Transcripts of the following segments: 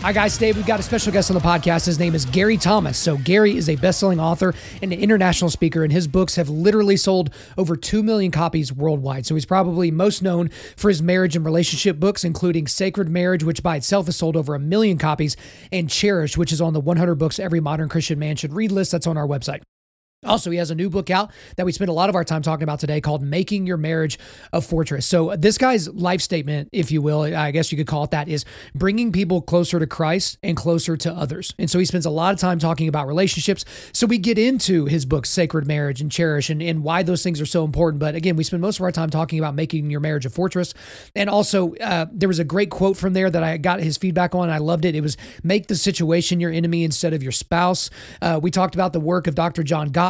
Hi, guys. Today we've got a special guest on the podcast. His name is Gary Thomas. So, Gary is a best selling author and an international speaker, and his books have literally sold over 2 million copies worldwide. So, he's probably most known for his marriage and relationship books, including Sacred Marriage, which by itself has sold over a million copies, and Cherish, which is on the 100 books every modern Christian man should read list that's on our website. Also, he has a new book out that we spent a lot of our time talking about today called Making Your Marriage a Fortress. So, this guy's life statement, if you will, I guess you could call it that, is bringing people closer to Christ and closer to others. And so, he spends a lot of time talking about relationships. So, we get into his book, Sacred Marriage and Cherish, and, and why those things are so important. But again, we spend most of our time talking about making your marriage a fortress. And also, uh, there was a great quote from there that I got his feedback on. I loved it. It was make the situation your enemy instead of your spouse. Uh, we talked about the work of Dr. John Gottman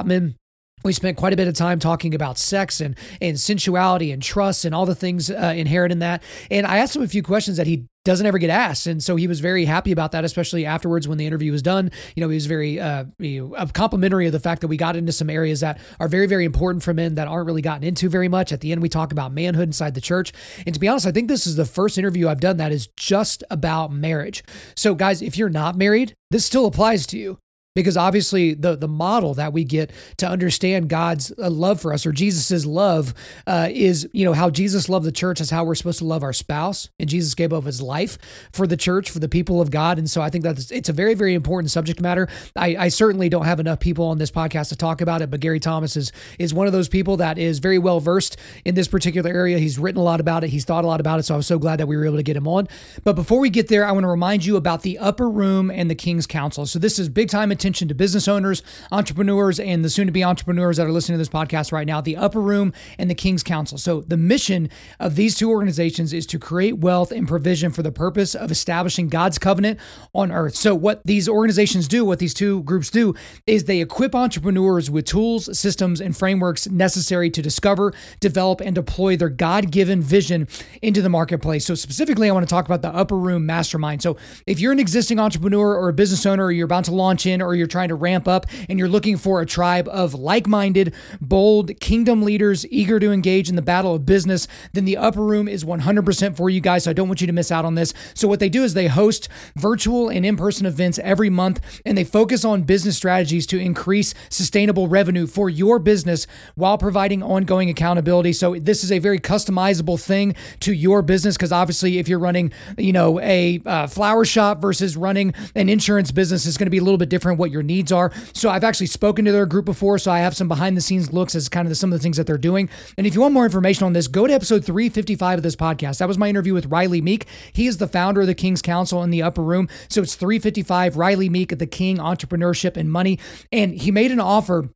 we spent quite a bit of time talking about sex and and sensuality and trust and all the things uh, inherent in that. And I asked him a few questions that he doesn't ever get asked, and so he was very happy about that, especially afterwards when the interview was done. You know, he was very uh, you know, complimentary of the fact that we got into some areas that are very very important for men that aren't really gotten into very much. At the end, we talk about manhood inside the church, and to be honest, I think this is the first interview I've done that is just about marriage. So, guys, if you're not married, this still applies to you because obviously the the model that we get to understand God's uh, love for us or Jesus's love uh, is you know how Jesus loved the church is how we're supposed to love our spouse. And Jesus gave up his life for the church for the people of God. And so I think that it's a very very important subject matter. I, I certainly don't have enough people on this podcast to talk about it but Gary Thomas is is one of those people that is very well versed in this particular area. He's written a lot about it. He's thought a lot about it. So I was so glad that we were able to get him on. But before we get there I want to remind you about the upper room and the King's Council. So this is big time attention attention to business owners, entrepreneurs, and the soon to be entrepreneurs that are listening to this podcast right now, the Upper Room and the King's Council. So, the mission of these two organizations is to create wealth and provision for the purpose of establishing God's covenant on earth. So, what these organizations do, what these two groups do, is they equip entrepreneurs with tools, systems, and frameworks necessary to discover, develop, and deploy their God given vision into the marketplace. So, specifically, I want to talk about the Upper Room Mastermind. So, if you're an existing entrepreneur or a business owner, or you're about to launch in, or you're trying to ramp up and you're looking for a tribe of like minded, bold kingdom leaders eager to engage in the battle of business, then the upper room is 100% for you guys. So I don't want you to miss out on this. So, what they do is they host virtual and in person events every month and they focus on business strategies to increase sustainable revenue for your business while providing ongoing accountability. So, this is a very customizable thing to your business because obviously, if you're running, you know, a uh, flower shop versus running an insurance business, it's going to be a little bit different what your needs are. So I've actually spoken to their group before, so I have some behind the scenes looks as kind of the, some of the things that they're doing. And if you want more information on this, go to episode 355 of this podcast. That was my interview with Riley Meek. He is the founder of the King's Council in the upper room. So it's 355 Riley Meek at the King Entrepreneurship and Money. And he made an offer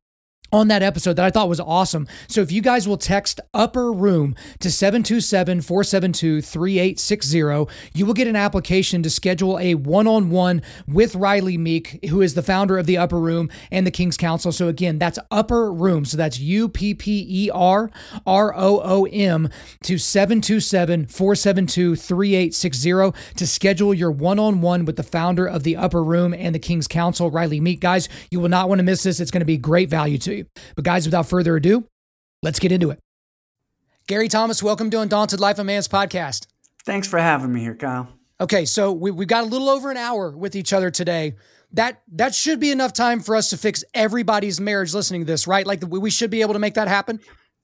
on that episode that I thought was awesome. So if you guys will text upper room to 727-472-3860, you will get an application to schedule a one-on-one with Riley Meek, who is the founder of the upper room and the King's Council. So again, that's upper room. So that's U-P-P-E-R R-O-O-M to 727-472-3860 to schedule your one-on-one with the founder of the upper room and the King's Council, Riley Meek. Guys, you will not want to miss this. It's going to be great value to you. But guys, without further ado, let's get into it. Gary Thomas, welcome to Undaunted Life of Man's podcast. Thanks for having me here, Kyle. Okay, so we, we've got a little over an hour with each other today. That that should be enough time for us to fix everybody's marriage listening to this, right? Like we should be able to make that happen.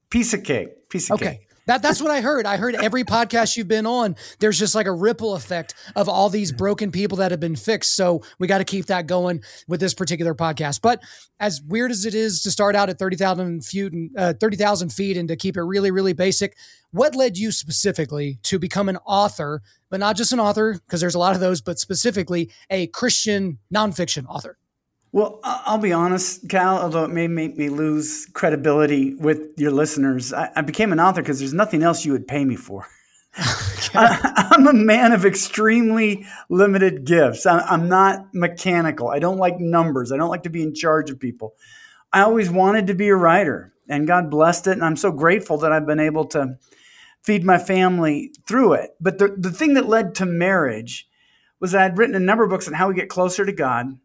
Piece of cake. Piece of okay. cake. That that's what I heard. I heard every podcast you've been on, there's just like a ripple effect of all these broken people that have been fixed. So we got to keep that going with this particular podcast. But as weird as it is to start out at 30,000 feet, uh, 30,000 feet and to keep it really, really basic, what led you specifically to become an author, but not just an author, because there's a lot of those, but specifically a Christian nonfiction author? Well, I'll be honest, Cal, although it may make me lose credibility with your listeners, I, I became an author because there's nothing else you would pay me for. I, am a man of extremely limited gifts. I, I'm not mechanical. I don't like numbers. I don't like to be in charge of people. I always wanted to be a writer, and God blessed it. And I'm so grateful that I've been able to feed my family through it. But the, the thing that led to marriage was I had written a number of books on how we get closer to God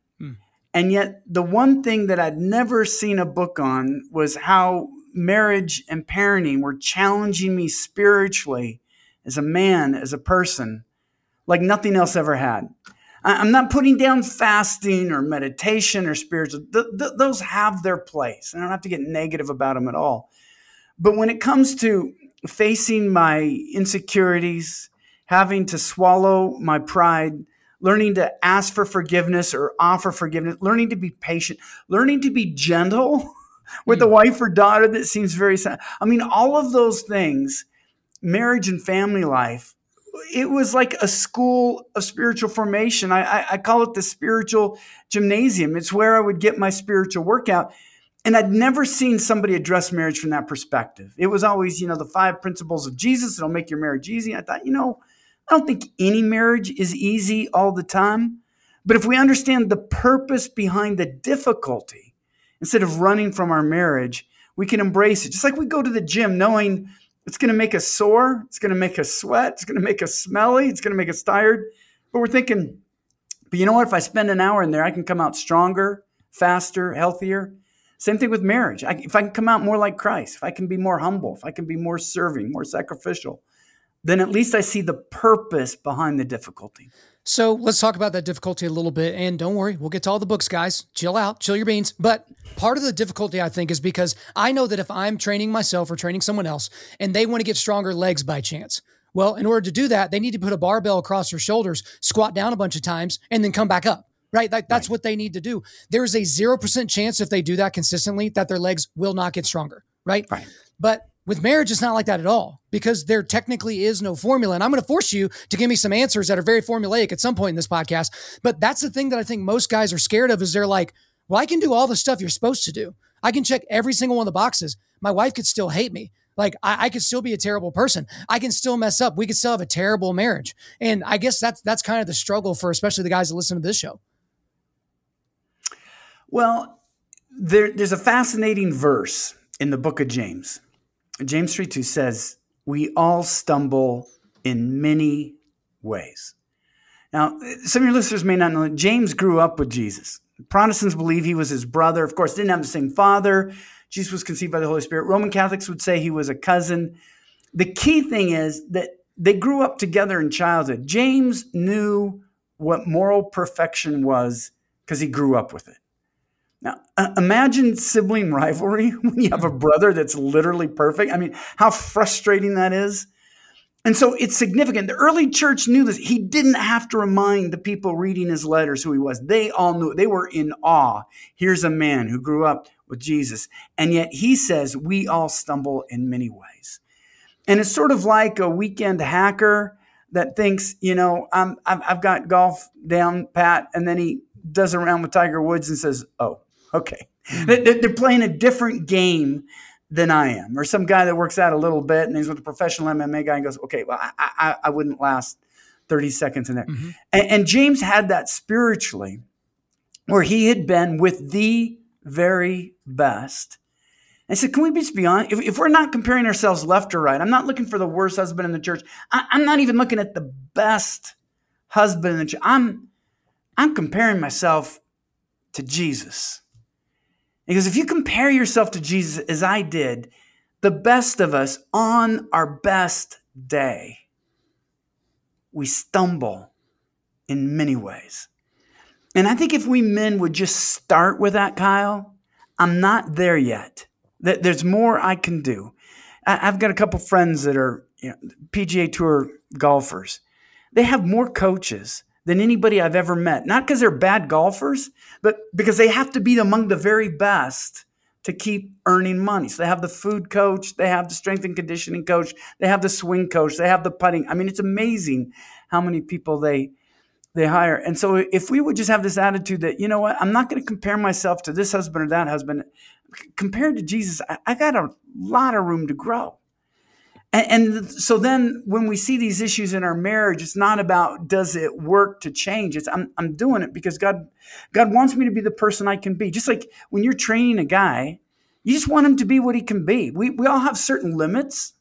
and yet, the one thing that I'd never seen a book on was how marriage and parenting were challenging me spiritually as a man, as a person, like nothing else ever had. I'm not putting down fasting or meditation or spiritual, th- th- those have their place. I don't have to get negative about them at all. But when it comes to facing my insecurities, having to swallow my pride, learning to ask for forgiveness or offer forgiveness, learning to be patient, learning to be gentle with a hmm. wife or daughter that seems very sad. I mean, all of those things, marriage and family life, it was like a school of spiritual formation. I, I, I call it the spiritual gymnasium. It's where I would get my spiritual workout. And I'd never seen somebody address marriage from that perspective. It was always, you know, the five principles of Jesus that'll make your marriage easy. I thought, you know, I don't think any marriage is easy all the time. But if we understand the purpose behind the difficulty, instead of running from our marriage, we can embrace it. Just like we go to the gym knowing it's going to make us sore, it's going to make us sweat, it's going to make us smelly, it's going to make us tired. But we're thinking, but you know what? If I spend an hour in there, I can come out stronger, faster, healthier. Same thing with marriage. I, if I can come out more like Christ, if I can be more humble, if I can be more serving, more sacrificial, then at least I see the purpose behind the difficulty. So let's talk about that difficulty a little bit. And don't worry, we'll get to all the books, guys. Chill out, chill your beans. But part of the difficulty, I think, is because I know that if I'm training myself or training someone else and they want to get stronger legs by chance, well, in order to do that, they need to put a barbell across their shoulders, squat down a bunch of times, and then come back up. Right? Like, that's right. what they need to do. There's a 0% chance if they do that consistently that their legs will not get stronger. Right? Right. But with marriage, it's not like that at all because there technically is no formula. And I'm going to force you to give me some answers that are very formulaic at some point in this podcast. But that's the thing that I think most guys are scared of is they're like, well, I can do all the stuff you're supposed to do. I can check every single one of the boxes. My wife could still hate me. Like I, I could still be a terrible person. I can still mess up. We could still have a terrible marriage. And I guess that's that's kind of the struggle for especially the guys that listen to this show. Well, there, there's a fascinating verse in the book of James James 3 2 says, We all stumble in many ways. Now, some of your listeners may not know that James grew up with Jesus. Protestants believe he was his brother. Of course, didn't have the same father. Jesus was conceived by the Holy Spirit. Roman Catholics would say he was a cousin. The key thing is that they grew up together in childhood. James knew what moral perfection was because he grew up with it. Now, uh, imagine sibling rivalry when you have a brother that's literally perfect. I mean, how frustrating that is. And so it's significant. The early church knew this. He didn't have to remind the people reading his letters who he was. They all knew. They were in awe. Here's a man who grew up with Jesus. And yet he says, we all stumble in many ways. And it's sort of like a weekend hacker that thinks, you know, I've, I've got golf down pat. And then he does around with Tiger Woods and says, oh, Okay. They're playing a different game than I am. Or some guy that works out a little bit and he's with a professional MMA guy and goes, okay, well, I, I, I wouldn't last 30 seconds in there. Mm-hmm. And, and James had that spiritually where he had been with the very best. I said, can we just be honest? If, if, we're not comparing ourselves left or right, I'm not looking for the worst husband in the church. I, am not even looking at the best husband in the church. I'm, I'm comparing myself to Jesus. Because if you compare yourself to Jesus as I did, the best of us on our best day, we stumble in many ways. And I think if we men would just start with that, Kyle, I'm not there yet. There's more I can do. I've got a couple friends that are you know, PGA Tour golfers. They have more coaches than anybody I've ever met. Not because they're bad golfers, but because they have to be among the very best to keep earning money. So they have the food coach, they have the strength and conditioning coach, they have the swing coach, they have the putting. I mean, it's amazing how many people they they hire. And so if we would just have this attitude that, you know what, I'm not going to compare myself to this husband or that husband. Compared to Jesus, I, I got a lot of room to grow. And, and, so then when we see these issues in our marriage, it's not about does it work to change. It's I'm, I'm doing it because God God wants me to be the person I can be. Just like when you're training a guy, you just want him to be what he can be. We, we all have certain limits,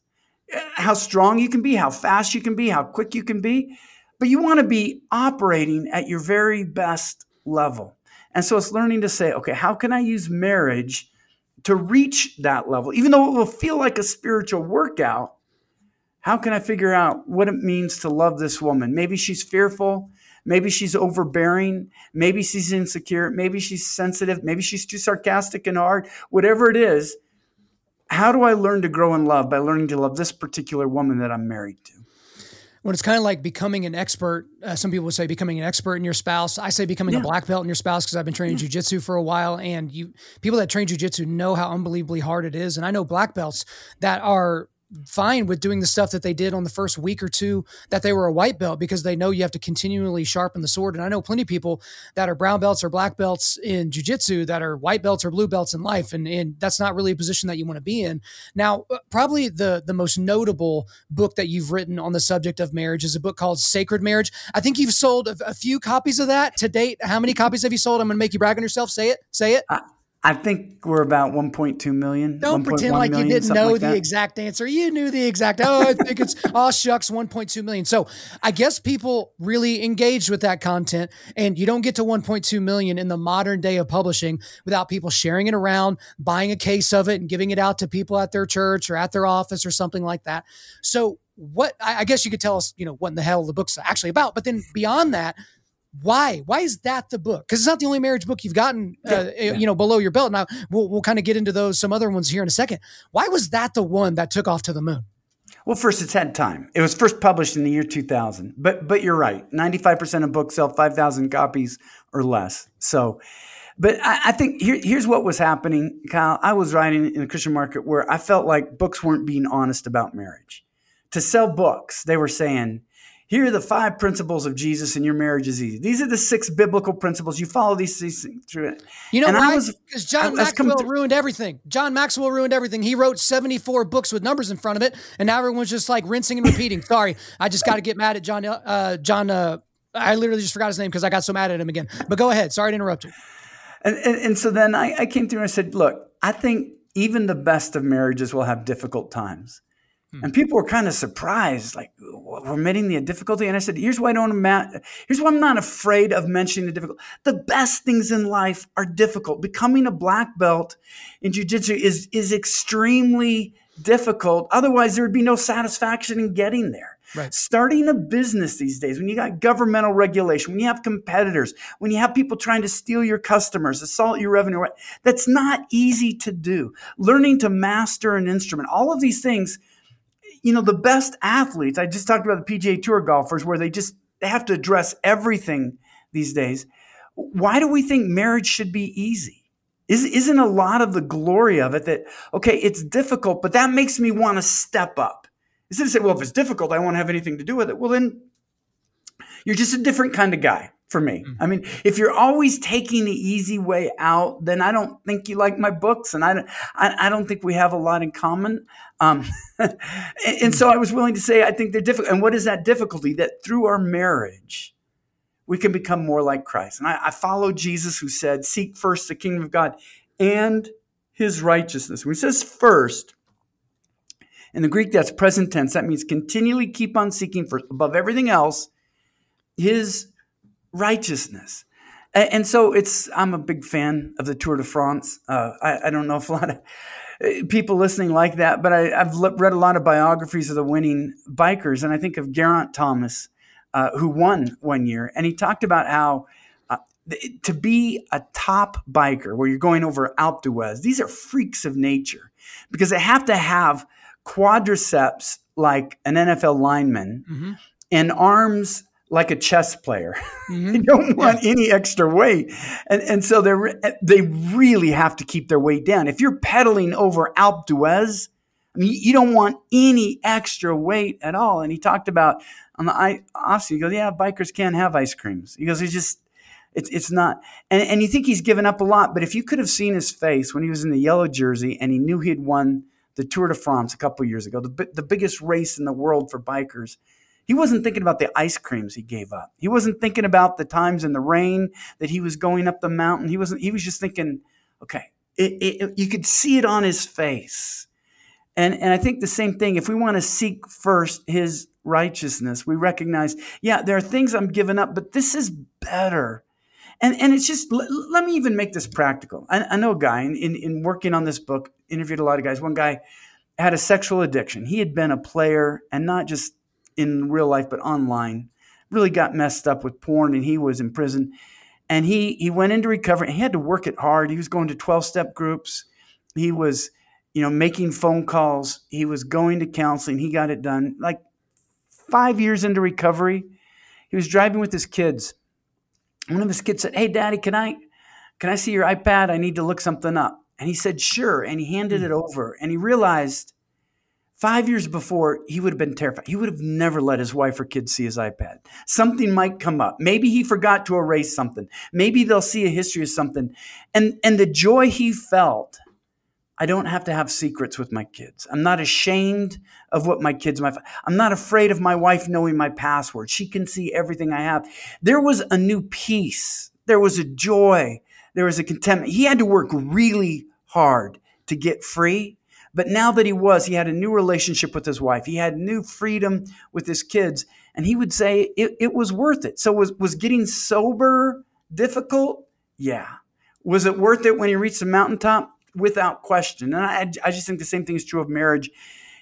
eh, how strong you can be, how fast you can be, how quick you can be, but you want to be operating at your very best level. And so it's learning to say, okay, how can I use marriage to reach that level? Even though it will feel like a spiritual workout, how can I figure out what it means to love this woman? Maybe she's fearful. Maybe she's overbearing. Maybe she's insecure. Maybe she's sensitive. Maybe she's too sarcastic and hard. Whatever it is, how do I learn to grow in love by learning to love this particular woman that I'm married to? When it's kind of like becoming an expert, uh, some people say becoming an expert in your spouse. I say becoming yeah. a black belt in your spouse because I've been training yeah. jujitsu for a while, and you people that train jujitsu know how unbelievably hard it is. And I know black belts that are fine with doing the stuff that they did on the first week or two that they were a white belt because they know you have to continually sharpen the sword. And I know plenty of people that are brown belts or black belts in jujitsu that are white belts or blue belts in life. And, and that's not really a position that you want to be in. Now, uh, probably the, the most notable book that you've written on the subject of marriage is a book called Sacred Marriage. I think you've sold a, a few copies of that to date. How many copies have you sold? I'm going to make you brag on yourself. Say it. Say it. I think we're about 1.2 million. Don't pretend like million, you didn't know like the exact answer. You knew the exact. Oh, I think it's oh shucks, 1.2 million. So I guess people really engaged with that content, and you don't get to 1.2 million in the modern day of publishing without people sharing it around, buying a case of it, and giving it out to people at their church or at their office or something like that. So what I guess you could tell us, you know, what in the hell the book's actually about. But then beyond that, why? Why is that the book? Because it's not the only marriage book you've gotten uh, yeah. you know below your belt. Now we'll, we'll kind of get into those some other ones here in a second. Why was that the one that took off to the moon? Well first it's had time. It was first published in the year 2000 but but you're right. 95% of books sell 5000 copies or less. So but I, I think here, here's what was happening kyle. I was writing in a christian market where i felt like books weren't being honest about marriage. To sell books they were saying here are the five principles of Jesus and your marriage is easy. These are the six biblical principles. You follow these, things through it. You know and why? Because John Maxwell to- ruined everything. John Maxwell ruined everything. He wrote 74 books with numbers in front of it, and now everyone's just like rinsing and repeating. Sorry, I just got to get mad at John. Uh, John. Uh, I literally just forgot his name because I got so mad at him again. But go ahead. Sorry to interrupt you. And, and, and so then I, I came through and I said, look, I think even the best of marriages will have difficult times. Hmm. And people were kind of surprised, like we're admitting the difficulty. And I said, here's why I don't. Ma- here's why I'm not afraid of mentioning the difficult. The best things in life are difficult. Becoming a black belt in jujitsu is is extremely difficult. Otherwise, there would be no satisfaction in getting there. Right. Starting a business these days, when you got governmental regulation, when you have competitors, when you have people trying to steal your customers, assault your revenue, that's not easy to do. Learning to master an instrument, all of these things you know, the best athletes, I just talked about the PGA Tour golfers where they just they have to address everything these days. Why do we think marriage should be easy? Is, isn't a lot of the glory of it that, okay, it's difficult, but that makes me want to step up? Instead of say, well, if it's difficult, I won't have anything to do with it. Well, then you're just a different kind of guy for me. Mm-hmm. I mean, if you're always taking the easy way out, then I don't think you like my books, and I don't, I, I don't think we have a lot in common. Um, and, and, so I was willing to say I think they're difficult. And what is that difficulty? That through our marriage, we can become more like Christ. And I, I follow Jesus, who said, "Seek first the kingdom of God and His righteousness." When he says first. In the Greek, that's present tense. That means continually keep on seeking for above everything else his righteousness. And, so it's, I'm a big fan of the Tour de France. Uh, I, I, don't know if a lot of uh, people listening like that, but I, have read a lot of biographies of the winning bikers. And I think of Geraint Thomas, uh, who won one year. And he talked about how uh, to be a top biker where you're going over Alpe d'Huez, these are freaks of nature because they have to have quadriceps like an NFL lineman mm-hmm. and arms like a chess player. Mm-hmm. they don't want yeah. any extra weight. And, and so they they really have to keep their weight down. If you're pedaling over Alpe d'Huez, I mean, you don't want any extra weight at all. And he talked about on the off he goes, yeah, bikers can't have ice creams. He goes, it's just, it's, it's not. And, and you think he's given up a lot, but if you could have seen his face when he was in the yellow jersey and he knew he had won the Tour de France a couple years ago, the, the biggest race in the world for bikers, he wasn't thinking about the ice creams he gave up. He wasn't thinking about the times in the rain that he was going up the mountain. He wasn't. He was just thinking, okay, it, it, you could see it on his face. And and I think the same thing. If we want to seek first His righteousness, we recognize, yeah, there are things I'm giving up, but this is better. And and it's just let, let me even make this practical. I, I know a guy in, in in working on this book, interviewed a lot of guys. One guy had a sexual addiction. He had been a player and not just in real life, but online. Really got messed up with porn, and he was in prison. And he he went into recovery. he had to work it hard. He was going to twelve step groups. He was, you know, making phone calls. He was going to counseling. He got it done. Like five years into recovery, he was driving with his kids. One of his kids said, "Hey, Daddy, can I can I see your iPad? I need to look something up." And he said, "Sure." And he handed hmm. it over. And he realized Five years before, he would have been terrified. He would have never let his wife or kids see his iPad. Something might come up. Maybe he forgot to erase something. Maybe they'll see a history of something. And, and the joy he felt, I don't have to have secrets with my kids. I'm not ashamed of what my kids might. I'm not afraid of my wife knowing my password. She can see everything I have. There was a new peace. There was a joy. There was a contentment. He had to work really hard to get free but now that he was, he had a new relationship with his wife. He had new freedom with his kids. And he would say it, it was worth it. So was, was getting sober difficult? Yeah. Was it worth it when he reached the mountaintop? Without question. And I, I just think the same thing is true of marriage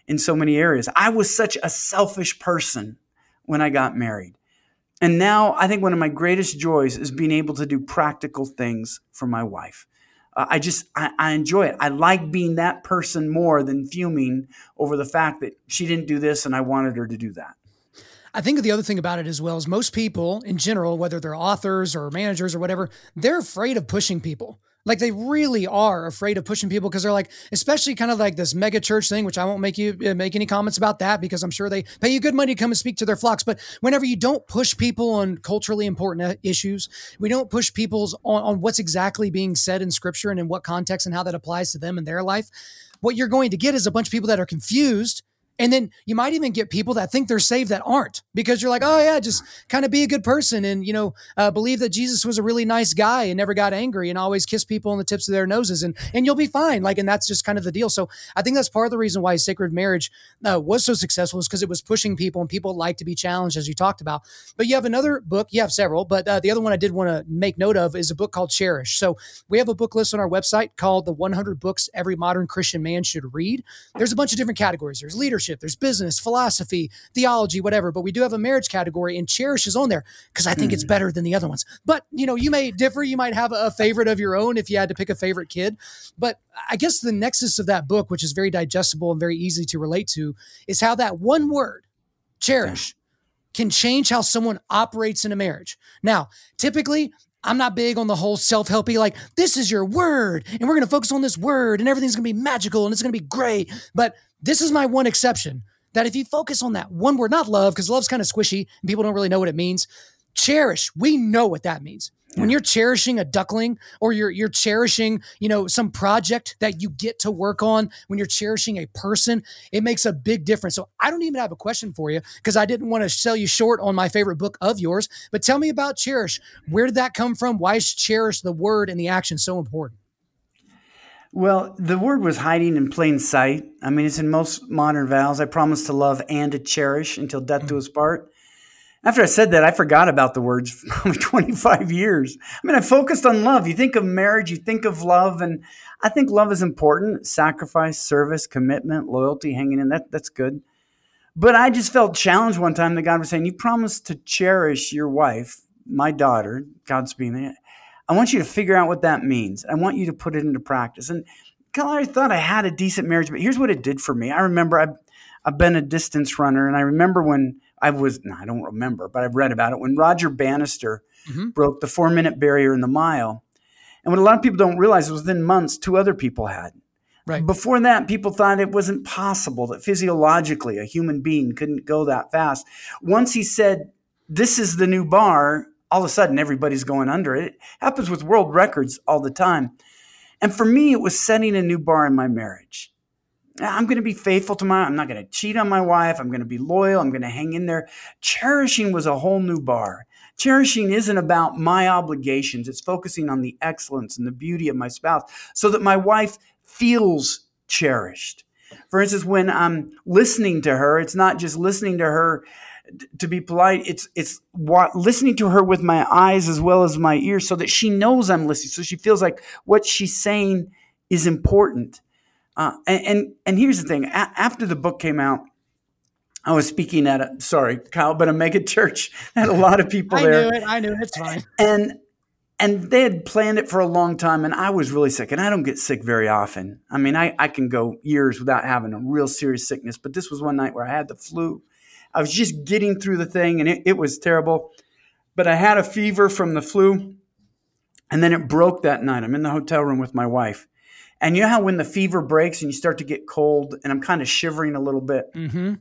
in so many areas. I was such a selfish person when I got married. And now I think one of my greatest joys is being able to do practical things for my wife. I just I, I, enjoy it. I like being that person more than fuming over the fact that she didn't do this and I wanted her to do that. I think the other thing about it as well is most people in general, whether they're authors or managers or whatever, they're afraid of pushing people. Like they really are afraid of pushing people because they're like, especially kind of like this mega church thing, which I won't make you uh, make any comments about that because I'm sure they pay you good money to come and speak to their flocks. But whenever you don't push people on culturally important uh, issues, we don't push people's on, on what's exactly being said in scripture and in what context and how that applies to them in their life. What you're going to get is a bunch of people that are confused and then you might even get people that think they're saved that aren't because you're like, oh, yeah, just kind of be a good person and, you know, uh, believe that Jesus was a really nice guy and never got angry and always kissed people on the tips of their noses and, and you'll be fine. Like, and that's just kind of the deal. So I think that's part of the reason why sacred marriage uh, was so successful is because it was pushing people and people like to be challenged, as you talked about. But you have another book, you have several, but uh, the other one I did want to make note of is a book called Cherish. So we have a book list on our website called The 100 Books Every Modern Christian Man Should Read. There's a bunch of different categories. There's leadership, there's business, philosophy, theology, whatever. But we do have a marriage category, and Cherish is on there because I think mm. it's better than the other ones. But you know, you may differ. You might have a favorite of your own if you had to pick a favorite kid. But I guess the nexus of that book, which is very digestible and very easy to relate to, is how that one word, cherish, can change how someone operates in a marriage. Now, typically, I'm not big on the whole self helpy, like, this is your word, and we're going to focus on this word, and everything's going to be magical, and it's going to be great. But this is my one exception that if you focus on that one word, not love, because love's kind of squishy and people don't really know what it means. Cherish, we know what that means. When you're cherishing a duckling or you're you're cherishing, you know, some project that you get to work on, when you're cherishing a person, it makes a big difference. So I don't even have a question for you because I didn't want to sell you short on my favorite book of yours, but tell me about cherish. Where did that come from? Why is cherish the word and the action so important? Well, the word was hiding in plain sight. I mean, it's in most modern vows. I promise to love and to cherish until death do us mm. part. After I said that, I forgot about the words for probably 25 years. I mean, I focused on love. You think of marriage, you think of love, and I think love is important. Sacrifice, service, commitment, loyalty, hanging in. That that's good. But I just felt challenged one time that God was saying, You promised to cherish your wife, my daughter, God's being there. I want you to figure out what that means. I want you to put it into practice. And I thought I had a decent marriage, but here's what it did for me. I remember I've, I've been a distance runner, and I remember when I was, no, I don't remember, but I've read about it, when Roger Bannister mm-hmm. broke the four minute barrier in the mile. And what a lot of people don't realize is within months, two other people had. Right. Before that, people thought it wasn't possible that physiologically a human being couldn't go that fast. Once he said, This is the new bar, all of a sudden everybody's going under it. It happens with world records all the time. And for me, it was setting a new bar in my marriage. Ah, I'm going to be faithful to my, I'm not going to cheat on my wife. I'm going to be loyal. I'm going to hang in there. Cherishing was a whole new bar. Cherishing isn't about my obligations. It's focusing on the excellence and the beauty of my spouse so that my wife feels cherished. For instance, when I'm listening to her, it's not just listening to her to be polite. It's it's listening to her with my eyes as well as my ears, so that she knows I'm listening. So she feels like what she's saying is important. Uh, and, and, and here's the thing: a- after the book came out, I was speaking at a sorry, Kyle, but a mega church had a lot of people I there. I knew it. I knew it. It's fine. And and they had planned it for a long time, and I was really sick. And I don't get sick very often. I mean, I, I can go years without having a real serious sickness, but this was one night where I had the flu. I was just getting through the thing, and it, it was terrible. But I had a fever from the flu, and then it broke that night. I'm in the hotel room with my wife. And you know how when the fever breaks and you start to get cold, and I'm kind of shivering a little bit. Mm-hmm.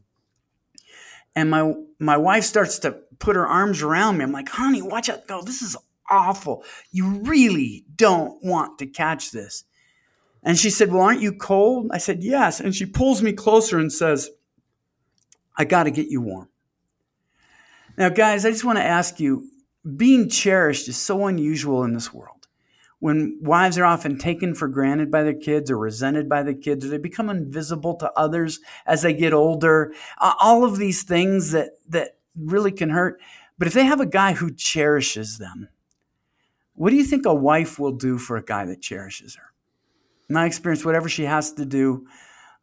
And my my wife starts to put her arms around me. I'm like, honey, watch out. Go, this is awful. You really don't want to catch this. And she said, Well, aren't you cold? I said, Yes. And she pulls me closer and says, I got to get you warm. Now, guys, I just want to ask you being cherished is so unusual in this world. When wives are often taken for granted by their kids or resented by the kids, or they become invisible to others as they get older, all of these things that, that really can hurt. But if they have a guy who cherishes them, what do you think a wife will do for a guy that cherishes her? In my experience, whatever she has to do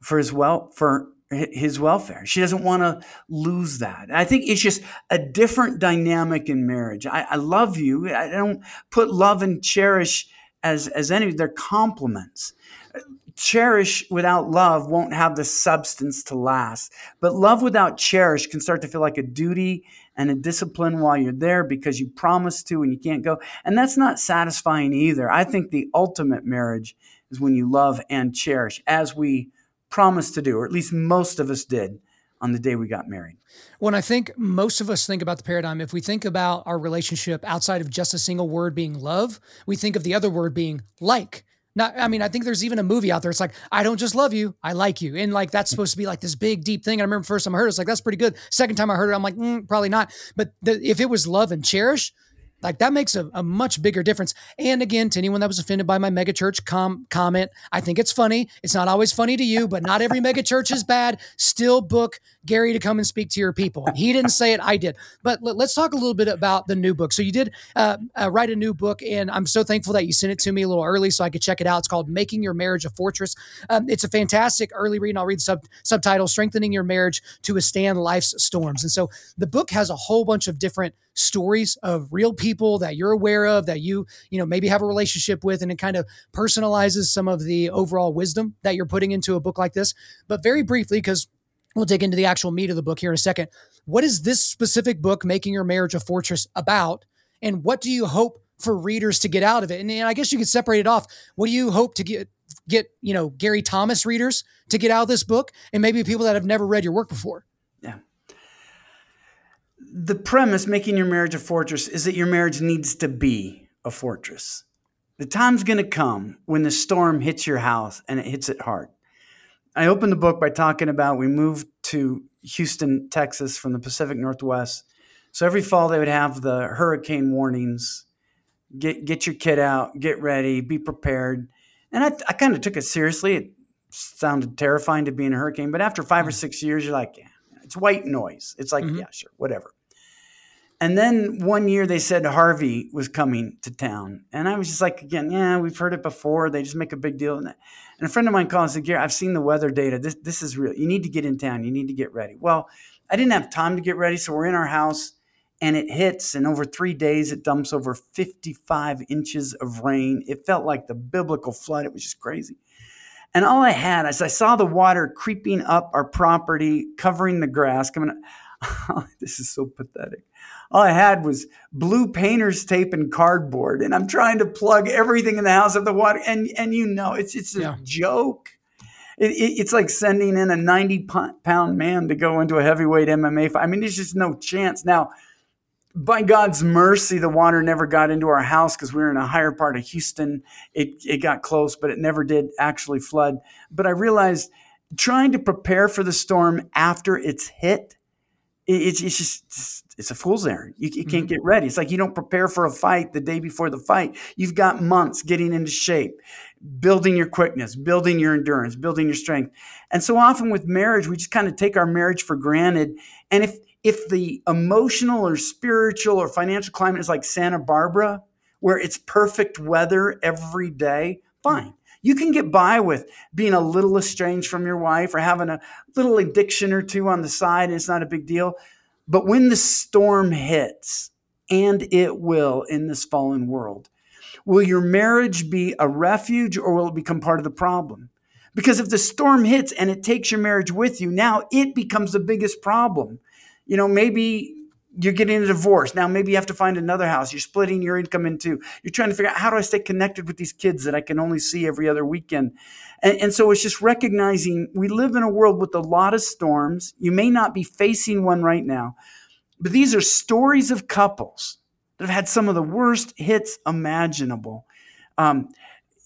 for his well for his welfare. She doesn't want to lose that. I think it's just a different dynamic in marriage. I, I love you. I don't put love and cherish as as any. They're complements. Cherish without love won't have the substance to last. But love without cherish can start to feel like a duty and a discipline while you're there because you promised to and you can't go. And that's not satisfying either. I think the ultimate marriage is when you love and cherish as we promised to do, or at least most of us did on the day we got married. When I think most of us think about the paradigm, if we think about our relationship outside of just a single word being love, we think of the other word being like. Not, I mean, I think there's even a movie out there. It's like, I don't just love you, I like you. And like, that's supposed to be like this big, deep thing. I remember first time I heard it, it's like, that's pretty good. Second time I heard it, I'm like, mm, probably not. But the, if it was love and cherish, like that makes a, a, much bigger difference. And again, to anyone that was offended by my megachurch com- comment, I think it's funny. It's not always funny to you, but not every megachurch is bad. Still book Gary to come and speak to your people. He didn't say it, I did. But let, us talk a little bit about the new book. So you did uh, uh, write a new book, and I'm so thankful that you sent it to me a little early so I could check it out. It's called "Making Your Marriage a Fortress." Um, it's a fantastic early read. And I'll read the sub- subtitle: "Strengthening Your Marriage to Withstand Life's Storms." And so the book has a whole bunch of different stories of real people that you're aware of that you you know maybe have a relationship with and it kind of personalizes some of the overall wisdom that you're putting into a book like this. But very briefly because we'll dig into the actual meat of the book here in a second what is this specific book making your marriage a fortress about? And what do you hope for readers to get out of it? And, and i guess you could separate it off. What do you hope to get get you know gary thomas readers to get out of this book and maybe people that have never read your work before the premise, making your marriage a fortress, is that your marriage needs to be a fortress. The time's going to come when the storm hits your house and it hits it hard. I opened the book by talking about we moved to Houston, Texas from the Pacific Northwest. So every fall they would have the hurricane warnings. Get get your kid out, get ready, be prepared. And I, I kind of took it seriously. It sounded terrifying to be in a hurricane, but after five or mm. six years, you're like, yeah, it's white noise. It's like, mm-hmm. yeah, sure, whatever. And then one year they said Harvey was coming to town. And I was just like, again, yeah, we've heard it before. They just make a big deal. And a friend of mine called and said, Gary, I've seen the weather data. This, this is real. You need to get in town. You need to get ready. Well, I didn't have time to get ready. So we're in our house and it hits. And over three days, it dumps over 55 inches of rain. It felt like the biblical flood. It was just crazy. And all I had as I saw the water creeping up our property, covering the grass, coming. this is so pathetic. All I had was blue painter's tape and cardboard, and I'm trying to plug everything in the house of the water. And and you know, it's it's a yeah. joke. It, it, it's like sending in a 90 pound man to go into a heavyweight MMA fight. I mean, there's just no chance. Now, by God's mercy, the water never got into our house because we were in a higher part of Houston. It, it got close, but it never did actually flood. But I realized trying to prepare for the storm after it's hit, it, it's, it's just it's a fool's errand. You, you can't mm-hmm. get ready. It's like you don't prepare for a fight the day before the fight. You've got months getting into shape, building your quickness, building your endurance, building your strength. And so often with marriage, we just kind of take our marriage for granted. And if if the emotional or spiritual or financial climate is like Santa Barbara, where it's perfect weather every day, fine. You can get by with being a little estranged from your wife or having a little addiction or two on the side, and it's not a big deal. But when the storm hits, and it will in this fallen world, will your marriage be a refuge or will it become part of the problem? Because if the storm hits and it takes your marriage with you, now it becomes the biggest problem you know, maybe you're getting a divorce. Now, maybe you have to find another house. You're splitting your income in two. You're trying to figure out how do I stay connected with these kids that I can only see every other weekend. And, and, so it's just recognizing we live in a world with a lot of storms. You may not be facing one right now, but these are stories of couples that have had some of the worst hits imaginable. Um,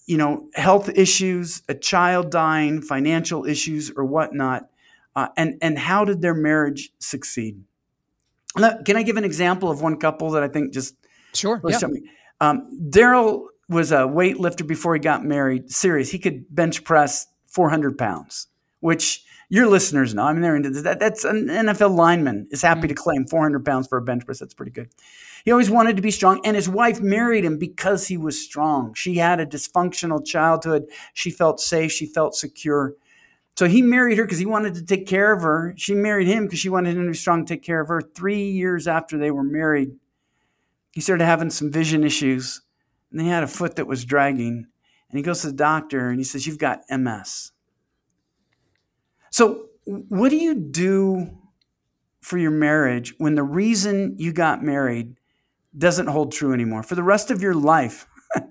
you know, health issues, a child dying, financial issues, or whatnot. Uh, and and how did their marriage succeed? Can I give an example of one couple that I think just sure? Yeah. Um, Daryl was a weightlifter before he got married. Serious, he could bench press 400 pounds, which your listeners know. I mean, they're into that. That's an NFL lineman is happy mm-hmm. to claim 400 pounds for a bench press. That's pretty good. He always wanted to be strong, and his wife married him because he was strong. She had a dysfunctional childhood. She felt safe. She felt secure. So he married her because he wanted to take care of her. She married him because she wanted him to be strong take care of her. Three years after they were married, he started having some vision issues. And they had a foot that was dragging. And he goes to the doctor and he says, You've got MS. So, what do you do for your marriage when the reason you got married doesn't hold true anymore? For the rest of your life,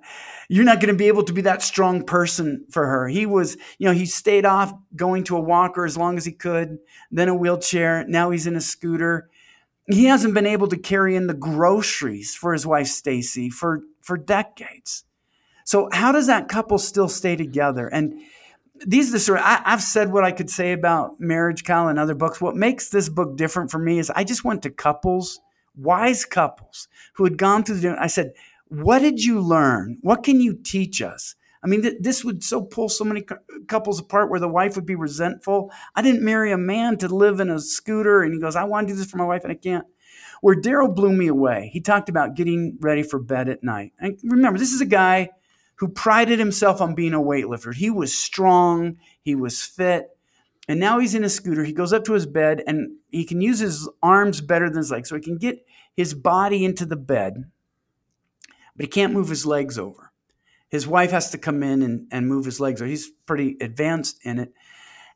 you're not going to be able to be that strong person for her. He was, you know, he stayed off going to a walker as long as he could, then a wheelchair. Now he's in a scooter. He hasn't been able to carry in the groceries for his wife Stacy for for decades. So how does that couple still stay together? And these are the story. I, have said what I could say about marriage, Kyle, and other books. What makes this book different for me is I just went to couples, wise couples, who had gone through the. I said, what did you learn? What can you teach us? I mean, th- this would so pull so many cu- couples apart where the wife would be resentful. I didn't marry a man to live in a scooter, and he goes, I want to do this for my wife, and I can't. Where Daryl blew me away, he talked about getting ready for bed at night. And remember, this is a guy who prided himself on being a weightlifter. He was strong, he was fit, and now he's in a scooter. He goes up to his bed, and he can use his arms better than his legs, so he can get his body into the bed but he can't move his legs over. His wife has to come in and, and move his legs over. He's pretty advanced in it.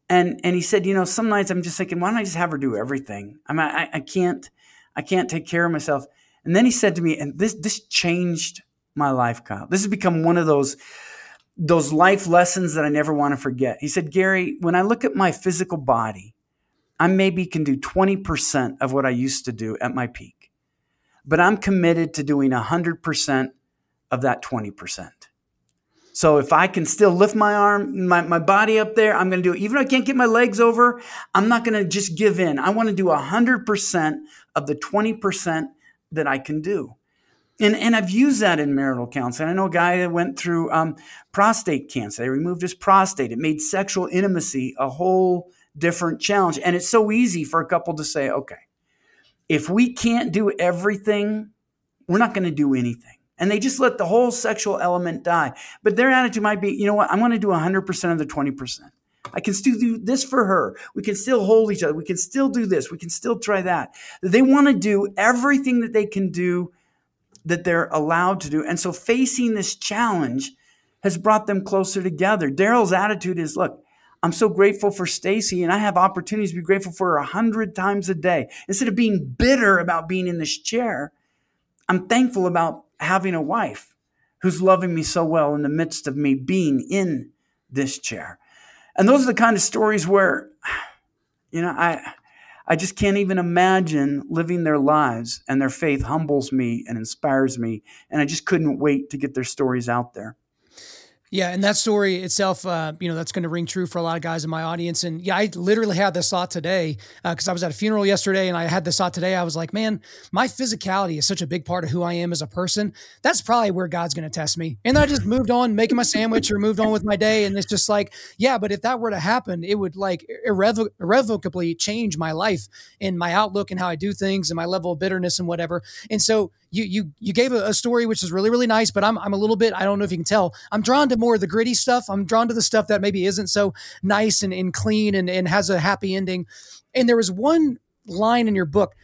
And and he said, you know, some nights I'm just thinking, why don't I just have her do everything? I mean, I, I can't, I can't take care of myself. And then he said to me, and this this changed my life, Kyle. This has become one of those those life lessons that I never want to forget. He said, Gary, when I look at my physical body, I maybe can do 20% of what I used to do at my peak but I'm committed to doing 100% of that 20%. So if I can still lift my arm, my, my body up there, I'm going to do it. Even if I can't get my legs over, I'm not going to just give in. I want to do 100% of the 20% that I can do. And, and I've used that in marital counseling. I know a guy that went through um, prostate cancer. They removed his prostate. It made sexual intimacy a whole different challenge. And it's so easy for a couple to say, okay, if we can't do everything, we're not going to do anything. And they just let the whole sexual element die. But their attitude might be, you know what, I'm going to do 100% of the 20%. I can still do this for her. We can still hold each other. We can still do this. We can still try that. They want to do everything that they can do that they're allowed to do. And so facing this challenge has brought them closer together. Daryl's attitude is look, I'm so grateful for Stacy, and I have opportunities to be grateful for her a hundred times a day. Instead of being bitter about being in this chair, I'm thankful about having a wife who's loving me so well in the midst of me being in this chair. And those are the kind of stories where, you know, I I just can't even imagine living their lives, and their faith humbles me and inspires me. And I just couldn't wait to get their stories out there. Yeah, and that story itself, uh, you know, that's going to ring true for a lot of guys in my audience. And yeah, I literally had this thought today because uh, I was at a funeral yesterday, and I had this thought today. I was like, man, my physicality is such a big part of who I am as a person. That's probably where God's going to test me. And I just moved on, making my sandwich, or moved on with my day. And it's just like, yeah, but if that were to happen, it would like irrevo- irrevocably change my life and my outlook and how I do things and my level of bitterness and whatever. And so you you you gave a, a, story which is really really nice, but I'm I'm a little bit I don't know if you can tell I'm drawn to more of the gritty stuff. I'm drawn to the stuff that maybe isn't so nice and, and clean and, and has a happy ending. And there was one line in your book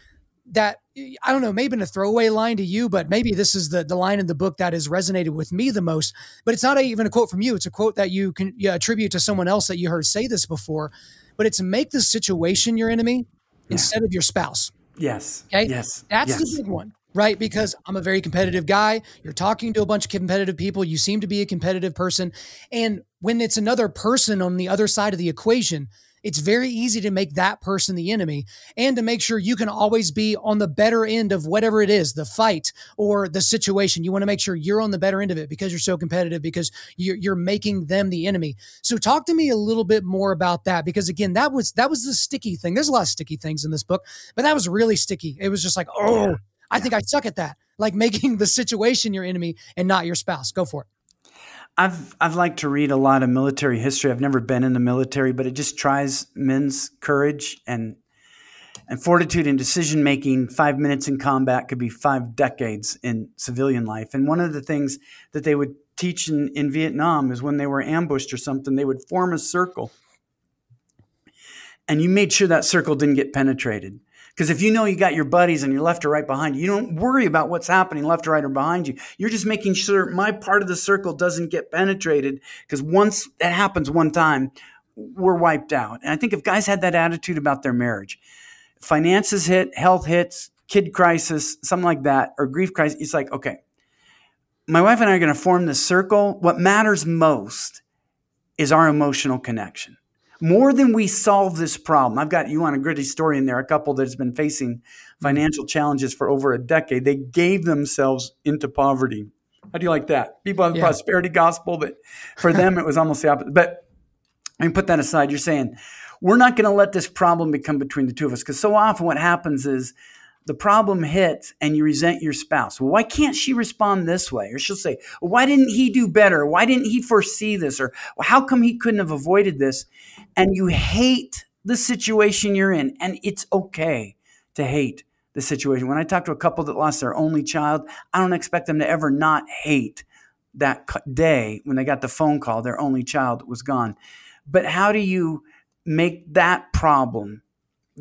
that I don't know, maybe been a throwaway line to you, but maybe this is the, the line in the book that has resonated with me the most. But it's not a, even a quote from you. It's a quote that you can you attribute to someone else that you heard say this before. But it's make the situation your enemy yeah. instead of your spouse. Yes. Okay. Yes. That's yes. the big one right? Because I'm a very competitive guy. You're talking to a bunch of competitive people. You seem to be a competitive person. And when it's another person on the other side of the equation, it's very easy to make that person the enemy and to make sure you can always be on the better end of whatever it is the fight or the situation. You want to make sure you're on the better end of it because you're so competitive, because you're, you're making them the enemy. So, talk to me a little bit more about that because, again, that was that was the sticky thing. There's a lot of sticky things in this book, but that was really sticky. It was just like, oh, I think I suck at that, like making the situation your enemy and not your spouse. Go for it. I've I've liked to read a lot of military history. I've never been in the military, but it just tries men's courage and and fortitude in decision making. Five minutes in combat could be five decades in civilian life. And one of the things that they would teach in, in Vietnam is when they were ambushed or something, they would form a circle. And you made sure that circle didn't get penetrated. Because if you know you got your buddies and you're left or right behind you, you don't worry about what's happening left or right or behind you. You're just making sure my part of the circle doesn't get penetrated. Because once that happens one time, we're wiped out. And I think if guys had that attitude about their marriage, finances hit, health hits, kid crisis, something like that, or grief crisis, it's like, okay, my wife and I are going to form this circle. What matters most is our emotional connection more than we solve this problem. I've got you on a gritty story in there, a couple that's been facing mm-hmm. financial challenges for over a decade. They gave themselves into poverty. How do you like that? People have the yeah. prosperity gospel, but for them it was almost the opposite. But I mean, put that aside. You're saying we're not going to let this problem become between the two of us because so often what happens is the problem hits and you resent your spouse. Well, why can't she respond this way? Or she'll say, why didn't he do better? Why didn't he foresee this? Or well, how come he couldn't have avoided this? And you hate the situation you're in. And it's okay to hate the situation. When I talk to a couple that lost their only child, I don't expect them to ever not hate that day when they got the phone call, their only child was gone. But how do you make that problem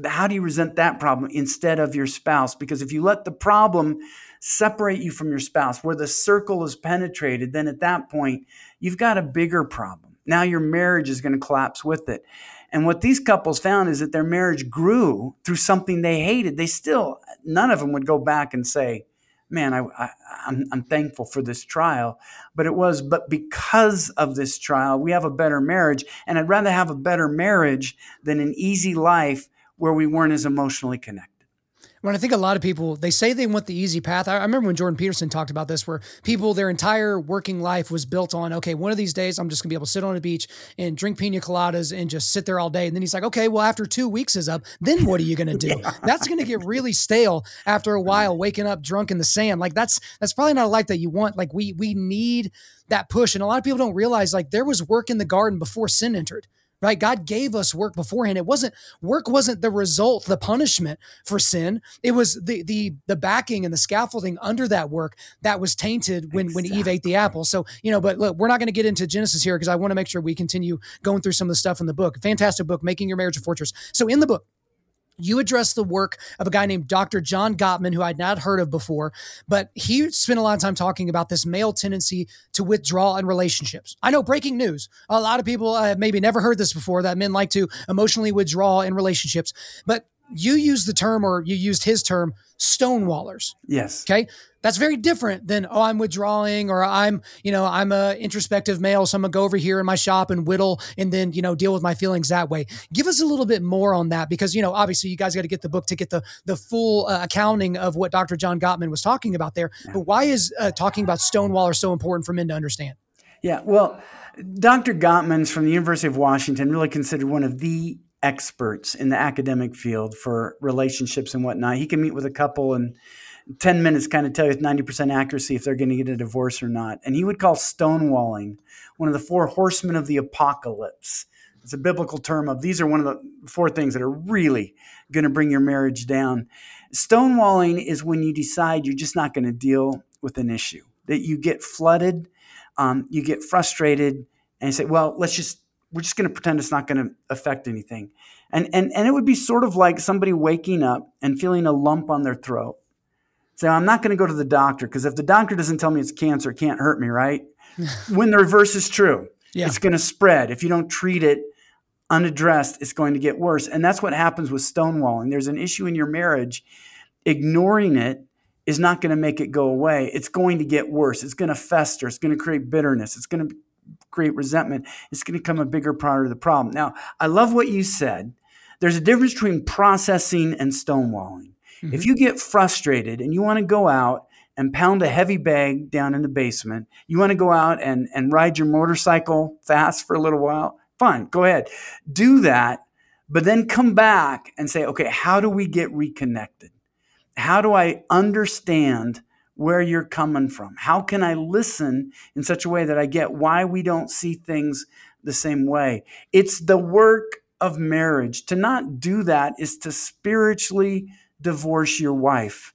how do you resent that problem instead of your spouse? Because if you let the problem separate you from your spouse, where the circle is penetrated, then at that point, you've got a bigger problem. Now your marriage is going to collapse with it. And what these couples found is that their marriage grew through something they hated. They still, none of them would go back and say, man, I, I, I'm, I'm thankful for this trial. But it was, but because of this trial, we have a better marriage. And I'd rather have a better marriage than an easy life where we weren't as emotionally connected. When I think a lot of people, they say they want the easy path. I, remember when Jordan Peterson talked about this, where people, their entire working life was built on, okay, one of these days I'm just gonna be able to sit on a beach and drink pina coladas and just sit there all day. And then he's like, okay, well, after two weeks is up, then what are you gonna do? yeah. That's gonna get really stale after a while, waking up drunk in the sand. Like that's that's probably not a life that you want. Like we we need that push. And a lot of people don't realize like there was work in the garden before sin entered right? God gave us work beforehand. It wasn't work wasn't the result the punishment for sin. It was the the the backing and the scaffolding under that work that was tainted when exactly. when eve ate the apple. So you know but look we're not going to get into genesis here because i want to make sure we continue going through some of the stuff in the book. Fantastic book making your marriage a fortress. So in the book you address the work of a guy named Dr. John Gottman, who I'd not heard of before, but he spent a lot of time talking about this male tendency to withdraw in relationships. I know breaking news. A lot of people have maybe never heard this before that men like to emotionally withdraw in relationships, but you used the term or you used his term stonewallers. Yes. Okay. That's very different than, oh, I'm withdrawing or I'm, you know, I'm a introspective male. So I'm to go over here in my shop and whittle and then, you know, deal with my feelings that way. Give us a little bit more on that because, you know, obviously you guys got to get the book to get the, the full uh, accounting of what Dr. John Gottman was talking about there. But why is uh, talking about Stonewall so important for men to understand? Yeah. Well, Dr. Gottman's from the University of Washington, really considered one of the experts in the academic field for relationships and whatnot. He can meet with a couple and 10 minutes kind of tell you with 90% accuracy if they're going to get a divorce or not. And he would call stonewalling one of the four horsemen of the apocalypse. It's a biblical term of these are one of the four things that are really going to bring your marriage down. Stonewalling is when you decide you're just not going to deal with an issue, that you get flooded, um, you get frustrated, and you say, well, let's just, we're just going to pretend it's not going to affect anything. And, and, and it would be sort of like somebody waking up and feeling a lump on their throat say, I'm not going to go to the doctor because if the doctor doesn't tell me it's cancer, it can't hurt me, right? when the reverse is true, yeah. it's going to spread. If you don't treat it unaddressed, it's going to get worse. And that's what happens with stonewalling. There's an issue in your marriage, ignoring it is not going to make it go away. It's going to get worse. It's going to fester. It's going to create bitterness. It's going to create resentment. It's going to become a bigger part of the problem. Now, I love what you said. There's a difference between processing and stonewalling. Mm-hmm. If you get frustrated and you want to go out and pound a heavy bag down in the basement, you want to go out and, and ride your motorcycle fast for a little while, fine, go ahead. Do that, but then come back and say, okay, how do we get reconnected? How do I understand where you're coming from? How can I listen in such a way that I get why we don't see things the same way? It's the work of marriage. To not do that is to spiritually divorce your wife.